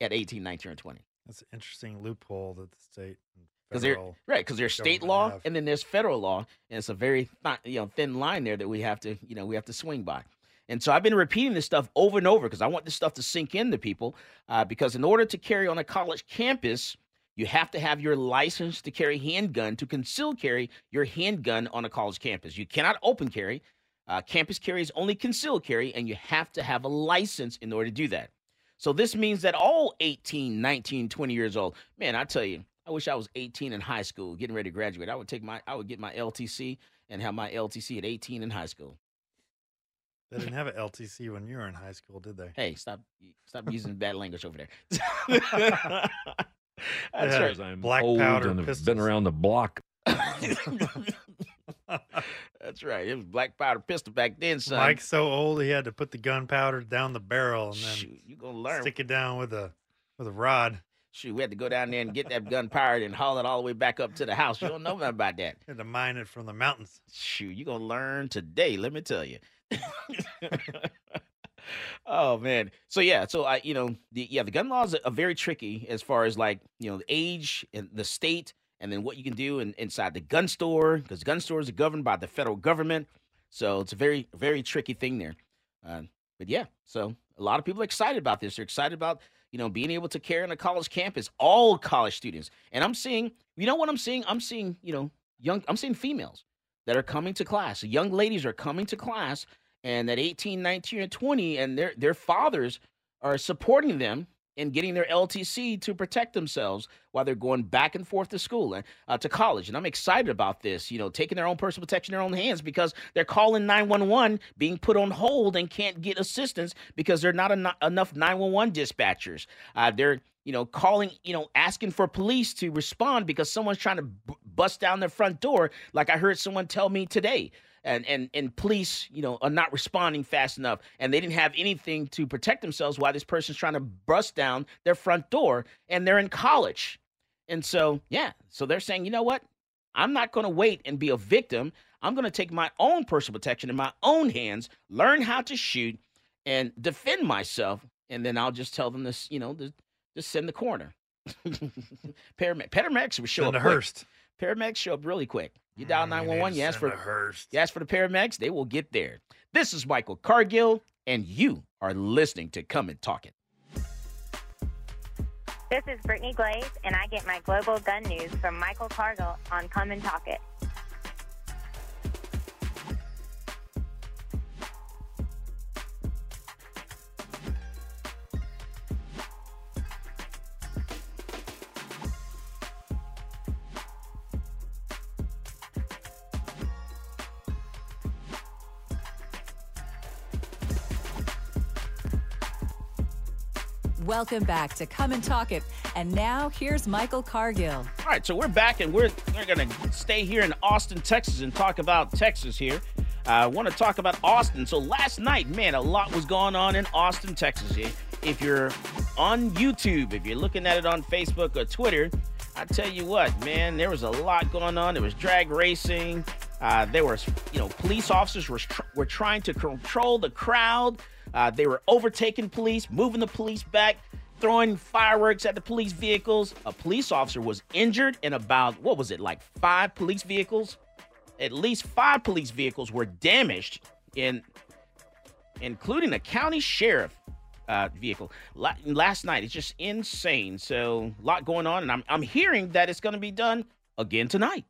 at 18, 19, or 20. That's an interesting loophole that the state and Because federal right, because there's state law have. and then there's federal law, and it's a very thi- you know thin line there that we have to you know we have to swing by. And so I've been repeating this stuff over and over because I want this stuff to sink in into people. Uh, because in order to carry on a college campus, you have to have your license to carry handgun to conceal carry your handgun on a college campus. You cannot open carry. Uh, campus carry is only concealed carry, and you have to have a license in order to do that. So this means that all 18, 19, 20 years old, man, I tell you, I wish I was 18 in high school, getting ready to graduate. I would take my, I would get my LTC and have my LTC at 18 in high school. They didn't have an LTC when you were in high school, did they? Hey, stop, stop using bad language over there. <laughs> <laughs> That's had right. Black old powder and been around the block. <laughs> That's right. It was black powder pistol back then, son. Mike's so old he had to put the gunpowder down the barrel and then Shoot, you gonna learn. stick it down with a with a rod. Shoot, we had to go down there and get that gun powered and haul it all the way back up to the house. You don't know nothing about that. <laughs> Had to mine it from the mountains. Shoot, you gonna learn today. Let me tell you. <laughs> oh man. So yeah. So I, you know, the yeah, the gun laws are very tricky as far as like you know the age and the state, and then what you can do in, inside the gun store because gun stores are governed by the federal government. So it's a very very tricky thing there. Uh, but yeah, so a lot of people are excited about this. They're excited about you know being able to carry on a college campus, all college students. And I'm seeing, you know what I'm seeing? I'm seeing you know young, I'm seeing females that are coming to class. Young ladies are coming to class, and at 18, 19, and 20, and their their fathers are supporting them in getting their LTC to protect themselves while they're going back and forth to school and uh, to college. And I'm excited about this, you know, taking their own personal protection in their own hands because they're calling 911, being put on hold and can't get assistance because there are not eno- enough 911 dispatchers. Uh, they're you know, calling, you know, asking for police to respond because someone's trying to b- bust down their front door, like I heard someone tell me today. And, and and police, you know, are not responding fast enough, and they didn't have anything to protect themselves while this person's trying to bust down their front door, and they're in college, and so yeah, so they're saying, you know what, I'm not going to wait and be a victim. I'm going to take my own personal protection in my own hands, learn how to shoot, and defend myself, and then I'll just tell them this, you know, to, just send the coroner. <laughs> Paramedic, paramedics will show Send up a quick. Hearst. Paramedics show up really quick. You dial Mm, we need 911, to you ask for a Hearst. you ask for the paramedics, they will get there. This is Michael Cargill, and you are listening to Come and Talk It. This is Brittany Glaze, and I get my global gun news from Michael Cargill on Come and Talk It. Welcome back to Come and Talk It. And now here's Michael Cargill. All right, so we're back and we're we're gonna stay here in Austin, Texas, and talk about Texas here. I want to talk about Austin. So last night, man, a lot was going on in Austin, Texas. If you're on YouTube, if you're looking at it on Facebook or Twitter, I tell you what, man, there was a lot going on. There was drag racing. Uh, there was, you know, police officers were were trying to control the crowd. Uh, they were overtaking police, moving the police back, throwing fireworks at the police vehicles. A police officer was injured in about what was it, like five police vehicles? At least five police vehicles were damaged, in including a county sheriff uh, vehicle La- last night. It's just insane. So a lot going on, and I'm I'm hearing that it's going to be done again tonight.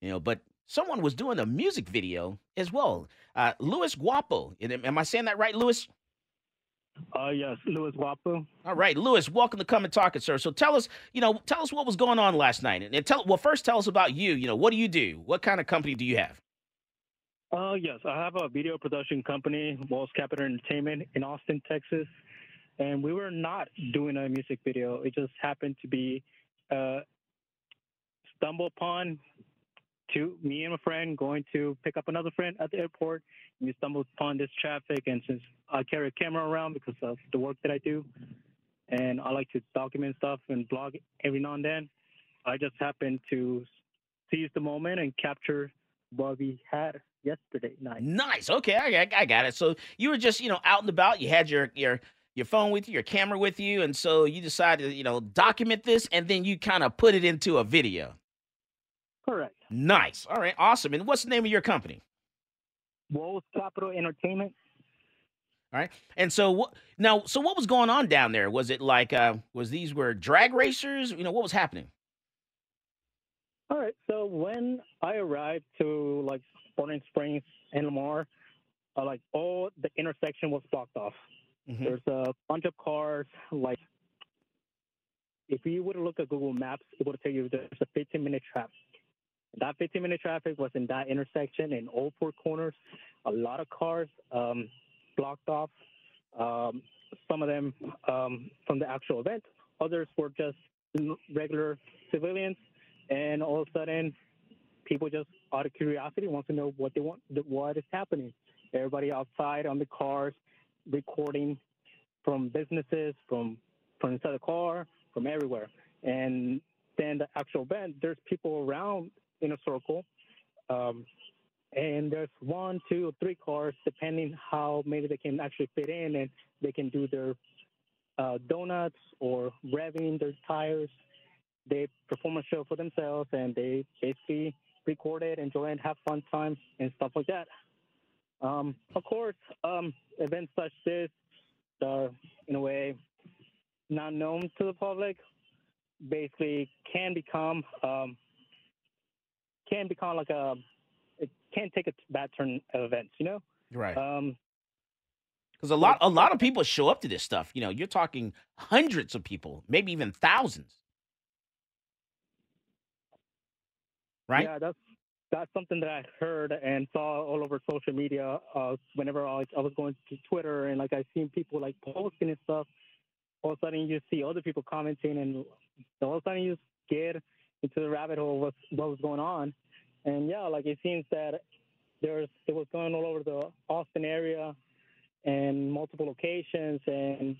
You know, but someone was doing a music video as well. Uh, Luis Guapo. Am I saying that right, Luis? Uh, yes, Luis Guapo. All right, Luis, welcome to Come and Talk It, sir. So tell us, you know, tell us what was going on last night, and tell well first tell us about you. You know, what do you do? What kind of company do you have? Uh, yes, I have a video production company, Walls Capital Entertainment, in Austin, Texas, and we were not doing a music video. It just happened to be uh, stumble upon to me and my friend going to pick up another friend at the airport. We stumbled upon this traffic, and since I carry a camera around because of the work that I do, and I like to document stuff and blog every now and then, I just happened to seize the moment and capture what we had yesterday night. Nice. Okay, I, I got it. So you were just you know out and about. You had your your your phone with you, your camera with you, and so you decided to you know document this, and then you kind of put it into a video. Correct. Nice. All right. Awesome. And what's the name of your company? Walls Capital Entertainment. All right. And so what now so what was going on down there? Was it like uh was these were drag racers? You know, what was happening? All right. So when I arrived to like Barton Springs and Lamar, uh, like all the intersection was blocked off. Mm-hmm. There's a bunch of cars. Like if you would look at Google Maps, it would tell you there's a 15 minute traffic. That 15 minute traffic was in that intersection in all four corners. A lot of cars um, blocked off. Um, some of them um, from the actual event. Others were just regular civilians. And all of a sudden, people just out of curiosity want to know what they want, what is happening. Everybody outside on the cars, recording from businesses, from from inside the car, from everywhere. And then the actual event, there's people around in a circle. Um, and there's one, two, three cars, depending how many they can actually fit in and they can do their uh, donuts or revving their tires. They perform a show for themselves and they basically record it, enjoy it, have fun time and stuff like that. Um, of course, um, events such this are in a way not known to the public. Basically, can become um, can become like a it can take a bad turn of events, you know? Right. Um, because a lot a lot of people show up to this stuff. You know, you're talking hundreds of people, maybe even thousands. Right? Yeah, that's that's something that I heard and saw all over social media. Uh, whenever I, I was going to Twitter and like I seen people like posting and stuff, all of a sudden you see other people commenting, and all of a sudden you just get into the rabbit hole of what, was going on. And yeah, like it seems that there's it was going all over the Austin area and multiple locations, and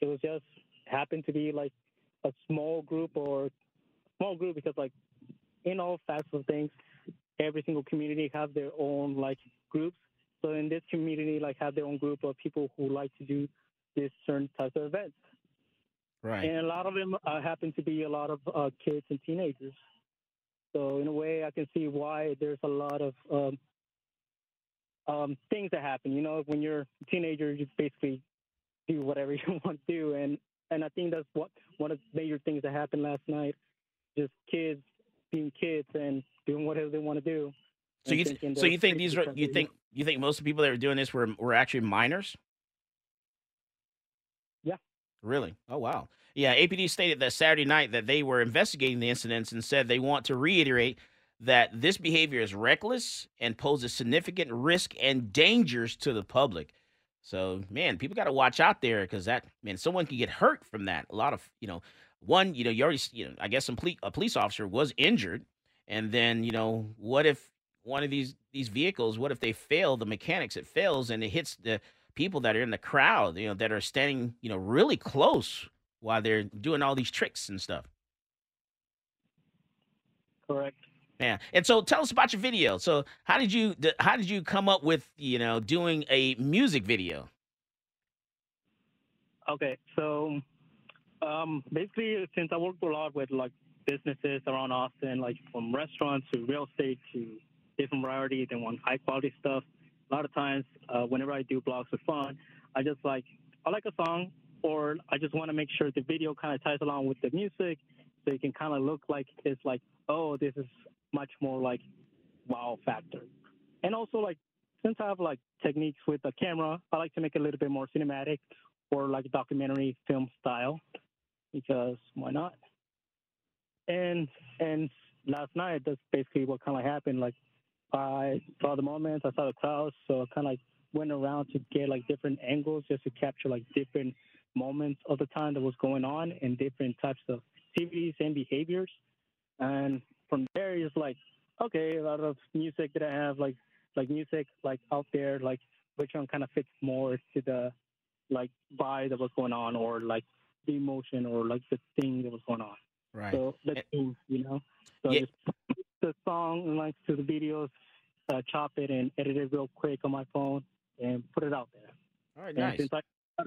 it was just happened to be like a small group or small group because like in all facets of things, every single community have their own like groups. So in this community, like have their own group of people who like to do this certain types of events. Right. And a lot of them uh, happen to be a lot of uh, kids and teenagers. So in a way, I can see why there's a lot of um, um, things that happen. You know, when you're a teenager, you basically do whatever <laughs> you want to do, and and I think that's what one of the major things that happened last night. Just kids being kids and doing whatever they want to do. So you so you think these were you think you think most of the people that were doing this were were actually minors? Really? Oh wow. Yeah, APD stated that Saturday night that they were investigating the incidents and said they want to reiterate that this behavior is reckless and poses significant risk and dangers to the public. So, man, people got to watch out there because that man, someone can get hurt from that. A lot of you know, one, you know, you already, you know, I guess some ple- a police officer was injured, and then you know, what if one of these these vehicles, what if they fail? The mechanics it fails and it hits the people that are in the crowd, you know, that are standing, you know, really close while they're doing all these tricks and stuff. Correct. Yeah. And so tell us about your video. So how did you how did you come up with, you know, doing a music video? Okay, so um, basically, since I worked a lot with like businesses around Austin, like from restaurants to real estate to different variety, they want high quality stuff. A lot of times, uh, whenever I do blogs for fun, I just like I like a song, or I just want to make sure the video kind of ties along with the music, so it can kind of look like it's like, oh, this is much more like wow factor. And also like since I have like techniques with the camera, I like to make it a little bit more cinematic or like documentary film style because why not? And and last night that's basically what kind of happened. Like I saw the moments, I saw the crowds, so I kind of like went around to get like different angles just to capture like different moments of the time that was going on and different types of activities and behaviors. And from there, it's like okay, a lot of music that I have like like music like out there like which one kind of fits more to the like vibe that was going on or like the emotion or like the thing that was going on. Right. So the thing, you know. So Yeah. just the song and like to the videos, uh, chop it and edit it real quick on my phone and put it out there. All right, And nice. since I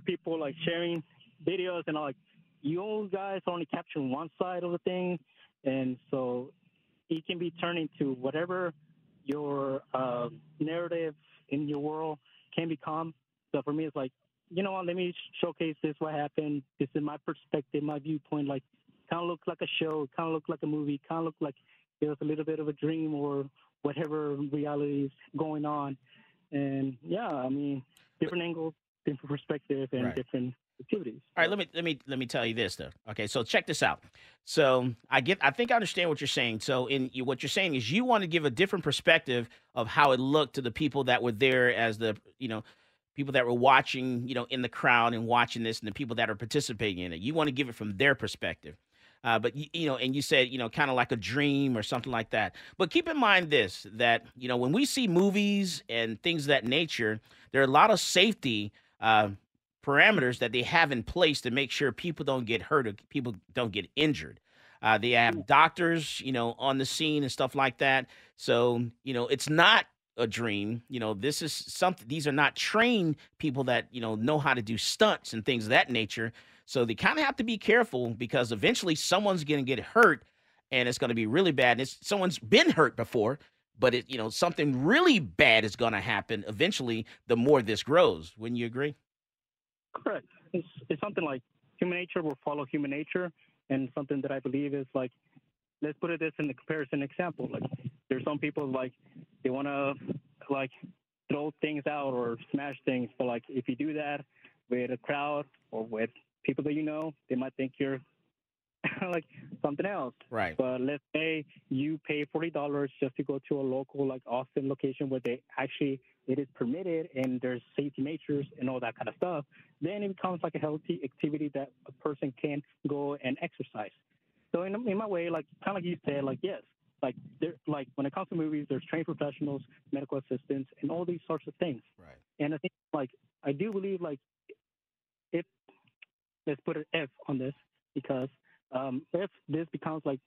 people like sharing videos and like you guys are only capturing one side of the thing, and so it can be turned into whatever your uh, narrative in your world can become. So for me, it's like, you know what? Let me showcase this. What happened? This is my perspective, my viewpoint. Like, kind of looks like a show. Kind of look like a movie. Kind of look like it was a little bit of a dream or whatever reality is going on. And yeah, I mean, different angles, different perspective, and Right. different activities. All right, let me let me let me tell you this though. Okay, so check this out. So I get, I think I understand what you're saying. So in what you're saying is you want to give a different perspective of how it looked to the people that were there as the you know people that were watching you know in the crowd and watching this and the people that are participating in it. You want to give it from their perspective. Uh, but you, you know, and you said you know kind of like a dream or something like that. But keep in mind this that you know when we see movies and things of that nature, there are a lot of safety. Uh, parameters that they have in place to make sure people don't get hurt or people don't get injured. Uh, they have doctors, you know, on the scene and stuff like that. So, you know, it's not a dream. You know, this is something, these are not trained people that, you know, know how to do stunts and things of that nature. So they kind of have to be careful because eventually someone's going to get hurt and it's going to be really bad. And someone's been hurt before, but it, you know, something really bad is going to happen eventually the more this grows. Wouldn't you agree? Correct. It's, it's something like human nature will follow human nature, and something that I believe is like, let's put it this in the comparison example. Like, there's some people like they want to like throw things out or smash things, but like if you do that with a crowd or with people that you know, they might think you're <laughs> like something else. Right. But let's say you pay forty dollars just to go to a local like Austin location where they actually it is permitted and there's safety measures and all that kind of stuff. Then it becomes like a healthy activity that a person can go and exercise. So in, in my way, like kind of like you said, like yes, like there, like when it comes to movies, there's trained professionals, medical assistants, and all these sorts of things. Right. And I think like I do believe like let's put an F on this because um, if this becomes like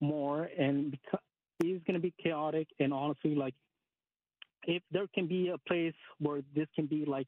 more and beca- it's going to be chaotic and honestly like if there can be a place where this can be like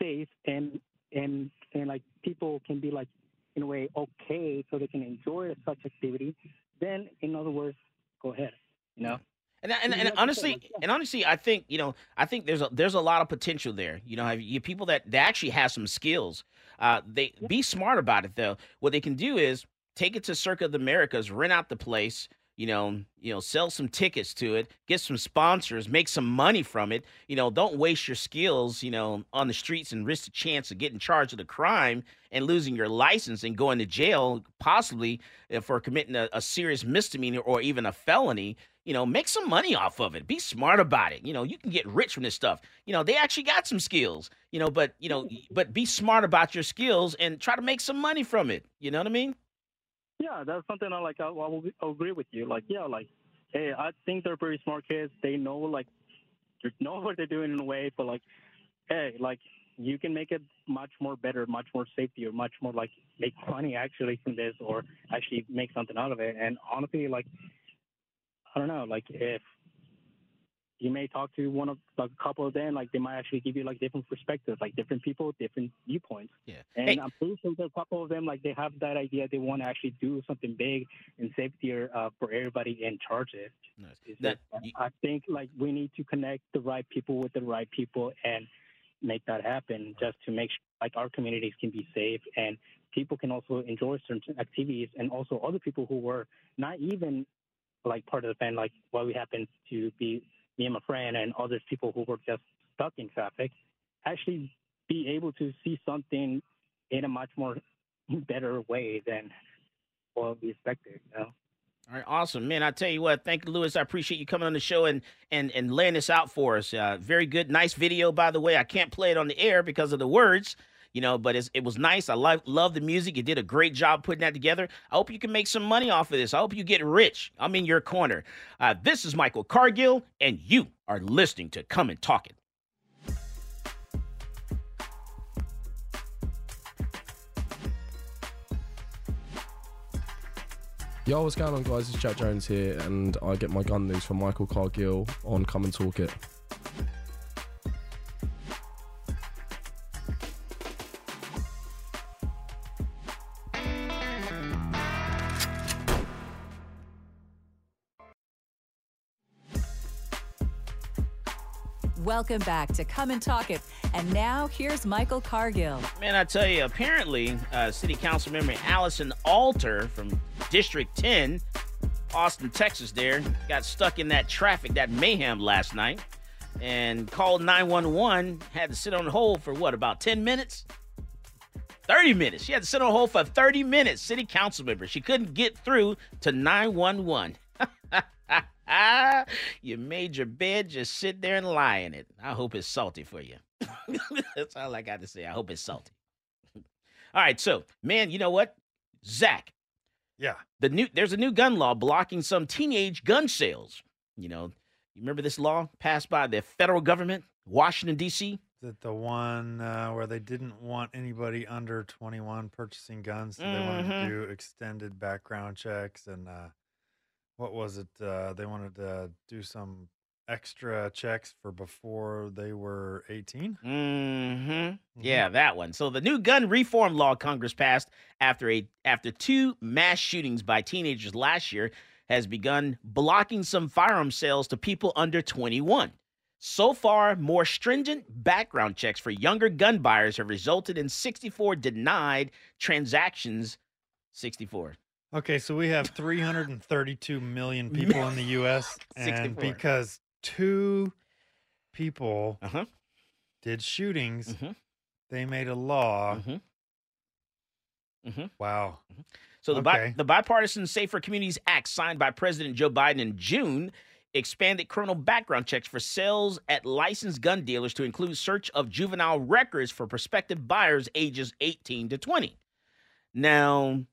safe and and and like people can be like in a way okay so they can enjoy such activity then in other words go ahead you know And, and, and honestly, and honestly, I think you know, I think there's a there's a lot of potential there. You know, you people that they actually have some skills. Uh, they be smart about it though. What they can do is take it to Circuit of the Americas, rent out the place. You know, you know, sell some tickets to it, get some sponsors, make some money from it. You know, don't waste your skills, you know, on the streets and risk the chance of getting charged with a crime and losing your license and going to jail, possibly uh, for committing a, a serious misdemeanor or even a felony you know, make some money off of it. Be smart about it. You know, you can get rich from this stuff. You know, they actually got some skills, you know, but, you know, but be smart about your skills and try to make some money from it. You know what I mean? Yeah that's something i like i, I will I'll agree with you like yeah like hey, I think they're pretty smart kids. They know like they know what they're doing in a way, but like, hey, like you can make it much more better, much more safety, or much more like make money actually from this, or actually make something out of it. And honestly, like I don't know, like if you may talk to one of like a couple of them, like they might actually give you like different perspectives, like different people, different viewpoints. Yeah. And Hey- I'm pretty sure that a couple of them, like they have that idea, they want to actually do something big and safety uh, for everybody in charge. Of. It's That- just- I think like we need to connect the right people with the right people and make that happen, just to make sure like our communities can be safe and people can also enjoy certain activities, and also other people who were not even like part of the band, like what we happen to be me and my friend and other people who were just stuck in traffic, actually be able to see something in a much more better way than what we expected. You know? All right, awesome, man. I tell you what, thank you, Lewis. I appreciate you coming on the show and and and laying this out for us. Uh, very good, nice video, by the way. I can't play it on the air because of the words, you know, but it was nice. I love love the music. You did a great job putting that together. I hope you can make some money off of this. I hope you get rich. I'm in your corner. Uh, this is Michael Cargill, and you are listening to Come and Talk It. Yo, what's going on, guys? It's Jack Jones here, and I get my gun news from Michael Cargill on Come and Talk It. Welcome back to Come and Talk It. And now here's Michael Cargill. Man, I tell you, apparently, uh, City Council member Alison Alter from District 10, Austin, Texas, there, got stuck in that traffic, that mayhem last night, and called 911. Had to sit on hold for what, about 10 minutes? 30 minutes. She had to sit on hold for 30 minutes. City Council member. She couldn't get through to 911. You made your bed, just sit there and lie in it. I hope it's salty for you. <laughs> That's all I got to say. I hope it's salty. <laughs> all right, so man, you know what, Zach? Yeah. The new there's a new gun law blocking some teenage gun sales. You know, you remember this law passed by the federal government, Washington D.C. That the one uh, where they didn't want anybody under 21 purchasing guns? So they wanted to do extended background checks and uh, what was it? Uh, they wanted to do some extra checks for before they were 18. Mm-hmm. Yeah, that one. So the new gun reform law Congress passed after a after two mass shootings by teenagers last year has begun blocking some firearm sales to people under 21. So far, more stringent background checks for younger gun buyers have resulted in 64 denied transactions. 64. Okay, so we have 332 million <laughs> people in the U.S. and 64. because two people Uh-huh. did shootings, Mhm. they made a law. Mhm. Mhm. Wow. So the, bi- Okay. the Bipartisan Safer Communities Act, signed by President Joe Biden in June, expanded criminal background checks for sales at licensed gun dealers to include search of juvenile records for prospective buyers ages 18 to 20. Now,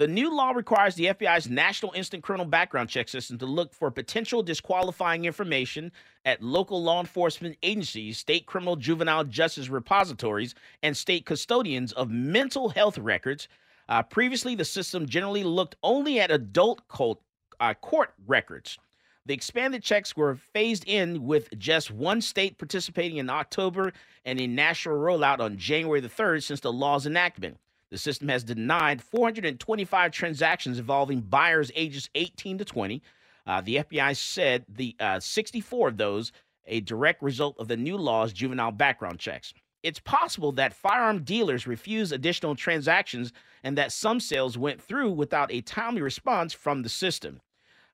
the new law requires the FBI's National Instant Criminal Background Check System to look for potential disqualifying information at local law enforcement agencies, state criminal juvenile justice repositories, and state custodians of mental health records. Uh, previously, the system generally looked only at adult court, uh, court records. The expanded checks were phased in with just one state participating in October and a national rollout on January the 3rd since the law's enactment. The system has denied 425 transactions involving buyers ages 18 to 20. Uh, the FBI said the uh, 64 of those a direct result of the new law's juvenile background checks. It's possible that firearm dealers refused additional transactions and that some sales went through without a timely response from the system.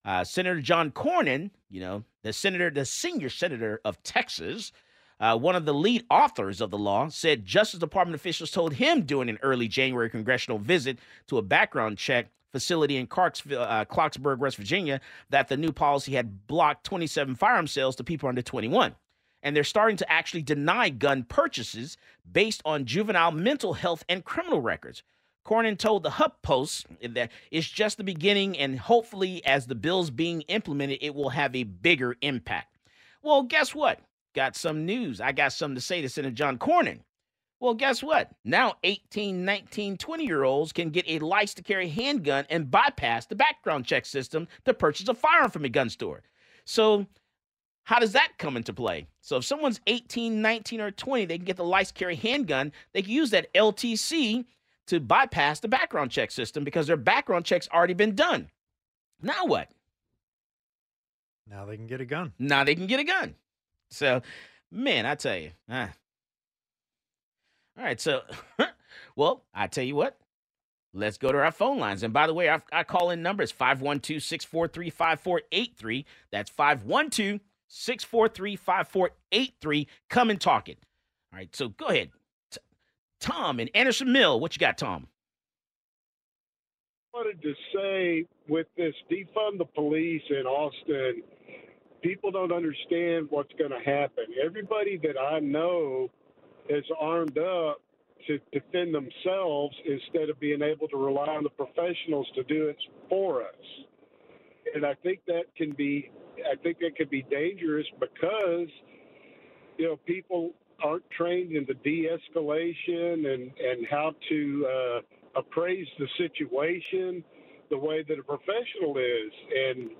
Uh, Senator John Cornyn, you know, the senator, the senior senator of Texas, uh, one of the lead authors of the law, said Justice Department officials told him during an early January congressional visit to a background check facility in uh, Clarksburg, West Virginia, that the new policy had blocked 27 firearm sales to people under 21. And they're starting to actually deny gun purchases based on juvenile mental health and criminal records. Cornyn told the HuffPost that it's just the beginning, and hopefully, as the bill's being implemented, it will have a bigger impact. Well, guess what? Got some news. I got something to say to Senator John Cornyn. Well, guess what? Now 18, 19, 20 year olds can get a license to carry handgun and bypass the background check system to purchase a firearm from a gun store. So, how does that come into play? So, if someone's 18, 19, or 20, they can get the license to carry handgun. They can use that LTC to bypass the background check system because their background check's already been done. Now what? Now they can get a gun. Now they can get a gun. So, man, I tell you, ah, all right, so, <laughs> well, I tell you what, let's go to our phone lines. And by the way, our call in number is 512 643 5483. That's 512 643 5483. Come and talk it. All right, so go ahead. T- Tom and Anderson Mill, what you got, Tom? I wanted to say with this defund the police in Austin, people don't understand what's going to happen. Everybody that I know is armed up to defend themselves instead of being able to rely on the professionals to do it for us. And I think that can be I think that can be dangerous because you know people aren't trained in the de-escalation and and how to uh, appraise the situation the way that a professional is and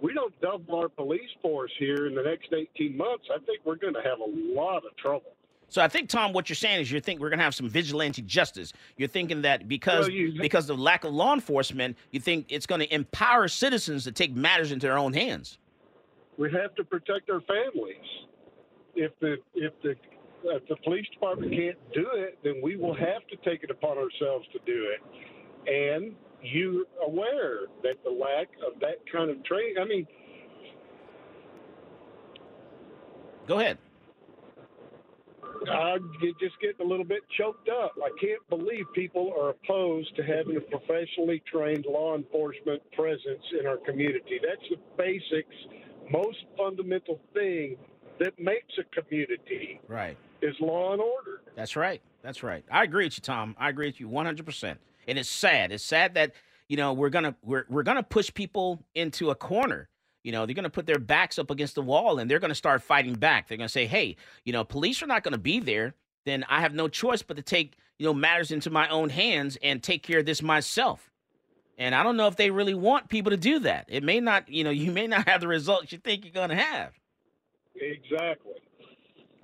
we don't double our police force here in the next 18 months I think we're going to have a lot of trouble so I think, Tom, what you're saying is you think we're going to have some vigilante justice. You're thinking that because well, you, because of lack of law enforcement, you think it's going to empower citizens to take matters into their own hands. We have to protect our families. If the if the if the police department can't do it, then we will have to take it upon ourselves to do it. And you aware that the lack of that kind of training. I mean, go ahead. I just getting a little bit choked up. I can't believe people are opposed to having a professionally trained law enforcement presence in our community. That's the basics, most fundamental thing that makes a community. Right. Is law and order. That's right. That's right. I agree with you, Tom. I agree with you 100%. And it's sad. It's sad that, you know, we're going to we're we're to push people into a corner you know, they're going to put their backs up against the wall and they're going to start fighting back. They're going to say, hey, you know, police are not going to be there. Then I have no choice but to take, you know, matters into my own hands and take care of this myself. And I don't know if they really want people to do that. It may not, you know, <laughs> you may not have the results you think you're going to have. Exactly.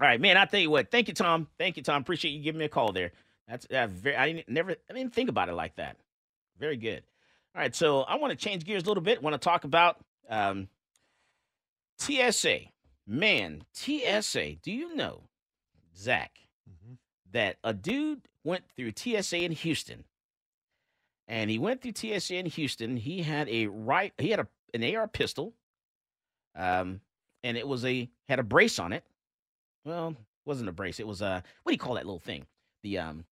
All right, man. I tell you what. Thank you, Tom. Thank you, Tom. Appreciate you giving me a call there. That's uh, very. I didn't never. I didn't think about it like that. Very good. All right, so I want to change gears a little bit. Want to talk about um, TSA, man, TSA. Do you know, Zach, mm-hmm. that a dude went through TSA in Houston, and he went through TSA in Houston. He had a right, he had a an AR pistol, um, and it was a had a brace on it. Well, it wasn't a brace. It was a what do you call that little thing? The um,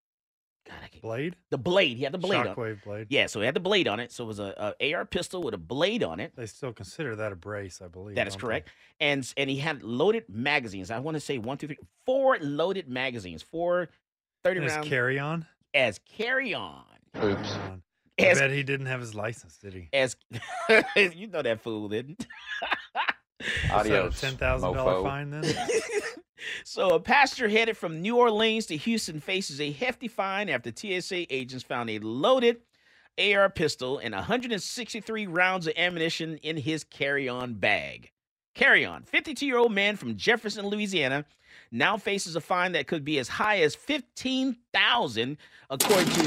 God, I can't. Blade? The blade. He had the blade Shockwave on. blade. Yeah, so he had the blade on it. So it was a, a, AR pistol with a blade on it. They still consider that a brace, I believe. That is correct. And and he had loaded magazines. I want to say one, two, three, four loaded magazines. Four 30 round. carry on? As carry on. Oops. I bet he didn't have his license, did he? As <laughs> you know that fool didn't. <laughs> Adios. Ten thousand dollar fine then. <laughs> so a passenger headed from New Orleans to Houston faces a hefty fine after TSA agents found a loaded AR pistol and 163 rounds of ammunition in his carry-on bag. Carry-on. 52-year-old man from Jefferson, Louisiana, now faces a fine that could be as high as 15,000 according to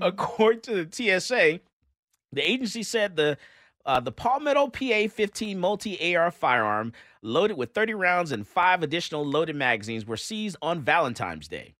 according to the TSA. The agency said the uh, the Palmetto PA 15 multi AR firearm, loaded with 30 rounds and five additional loaded magazines, were seized on Valentine's Day.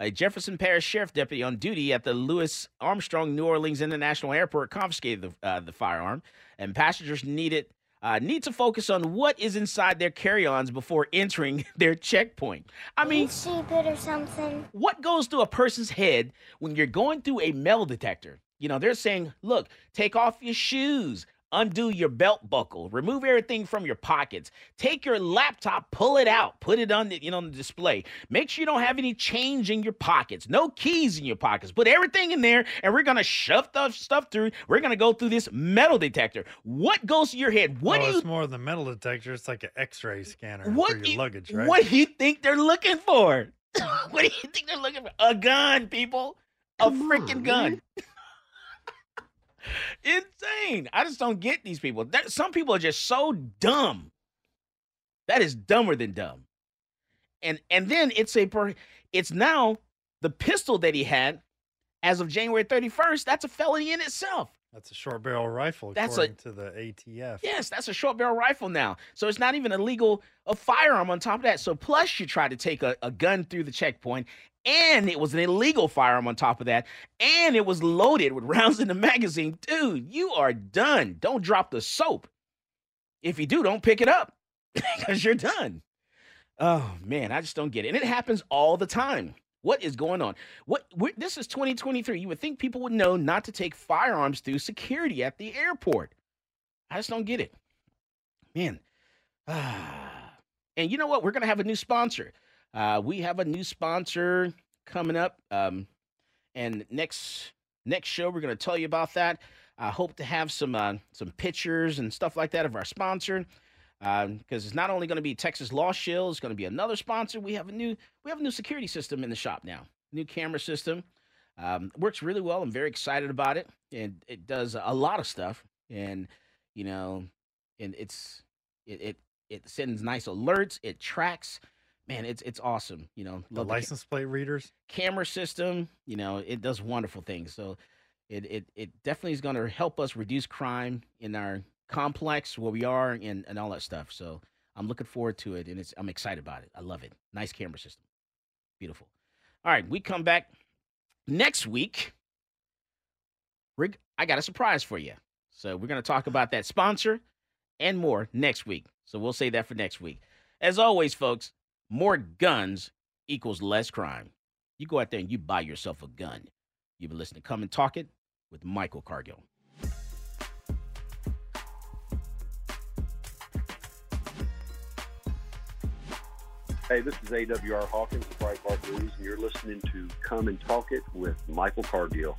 A Jefferson Parish Sheriff deputy on duty at the Louis Armstrong New Orleans International Airport confiscated the, uh, the firearm, and passengers needed uh, need to focus on what is inside their carry-ons before entering <laughs> their checkpoint. I mean, it or something. What goes through a person's head when you're going through a metal detector? You know, they're saying, "Look, take off your shoes, undo your belt buckle, remove everything from your pockets. Take your laptop, pull it out, put it on the, you know, on the display. Make sure you don't have any change in your pockets, no keys in your pockets. Put everything in there, and we're gonna shove the stuff through. We're gonna go through this metal detector. What goes to your head? What oh, do you it's more than metal detector. It's like an X-ray scanner What for your you- luggage, right? What do you think they're looking for? <laughs> what do you think they're looking for? A gun, people. A freaking gun. Insane. I just don't get these people. That, some people are just so dumb. That is dumber than dumb. And and then it's a per, it's now the pistol that he had as of January 31st, that's a felony in itself. That's a short barrel rifle, That's a- according to the ATF. Yes, that's a short barrel rifle now. So it's not even a legal a firearm on top of that. So plus you try to take a, a gun through the checkpoint and it was an illegal firearm on top of that. And it was loaded with <laughs> rounds in the magazine. Dude, you are done. Don't drop the soap. If you do, don't pick it up <laughs> because you're done. Oh man, I just don't get it. And it happens all the time. What is going on? What this is 2023. You would think people would know not to take firearms through security at the airport. I just don't get it. Man. Ah. <sighs> And you know what? We're going to have a new sponsor. Uh, we have a new sponsor coming up. Um, and next next show, we're going to tell you about that. I hope to have some uh, some pictures and stuff like that of our sponsor. Because it's not only going to be Texas Law Shield, it's going to be another sponsor. We have a new we have a new security system in the shop now, new camera system. Um, works really well. I'm very excited about it, and it does a lot of stuff. And you know, and it's it it, it sends nice alerts. It tracks. Man, it's it's awesome. You know, The license plate readers. camera system. You know, it does wonderful things. So it it it definitely is going to help us reduce crime in our complex where we are and and all that stuff. So I'm looking forward to it, and it's I'm excited about it. I love it. Nice camera system. Beautiful. All right, we come back next week. We're, I got a surprise for you. So we're going to talk about that sponsor and more next week. So we'll say that for next week. As always, folks, more guns equals less crime. You go out there and you buy yourself a gun. You've been listening to Come and Talk It with Michael Cargill. Hey, this is AWR Hawkins Breitbart News, and you're listening to Come and Talk It with Michael Cargill.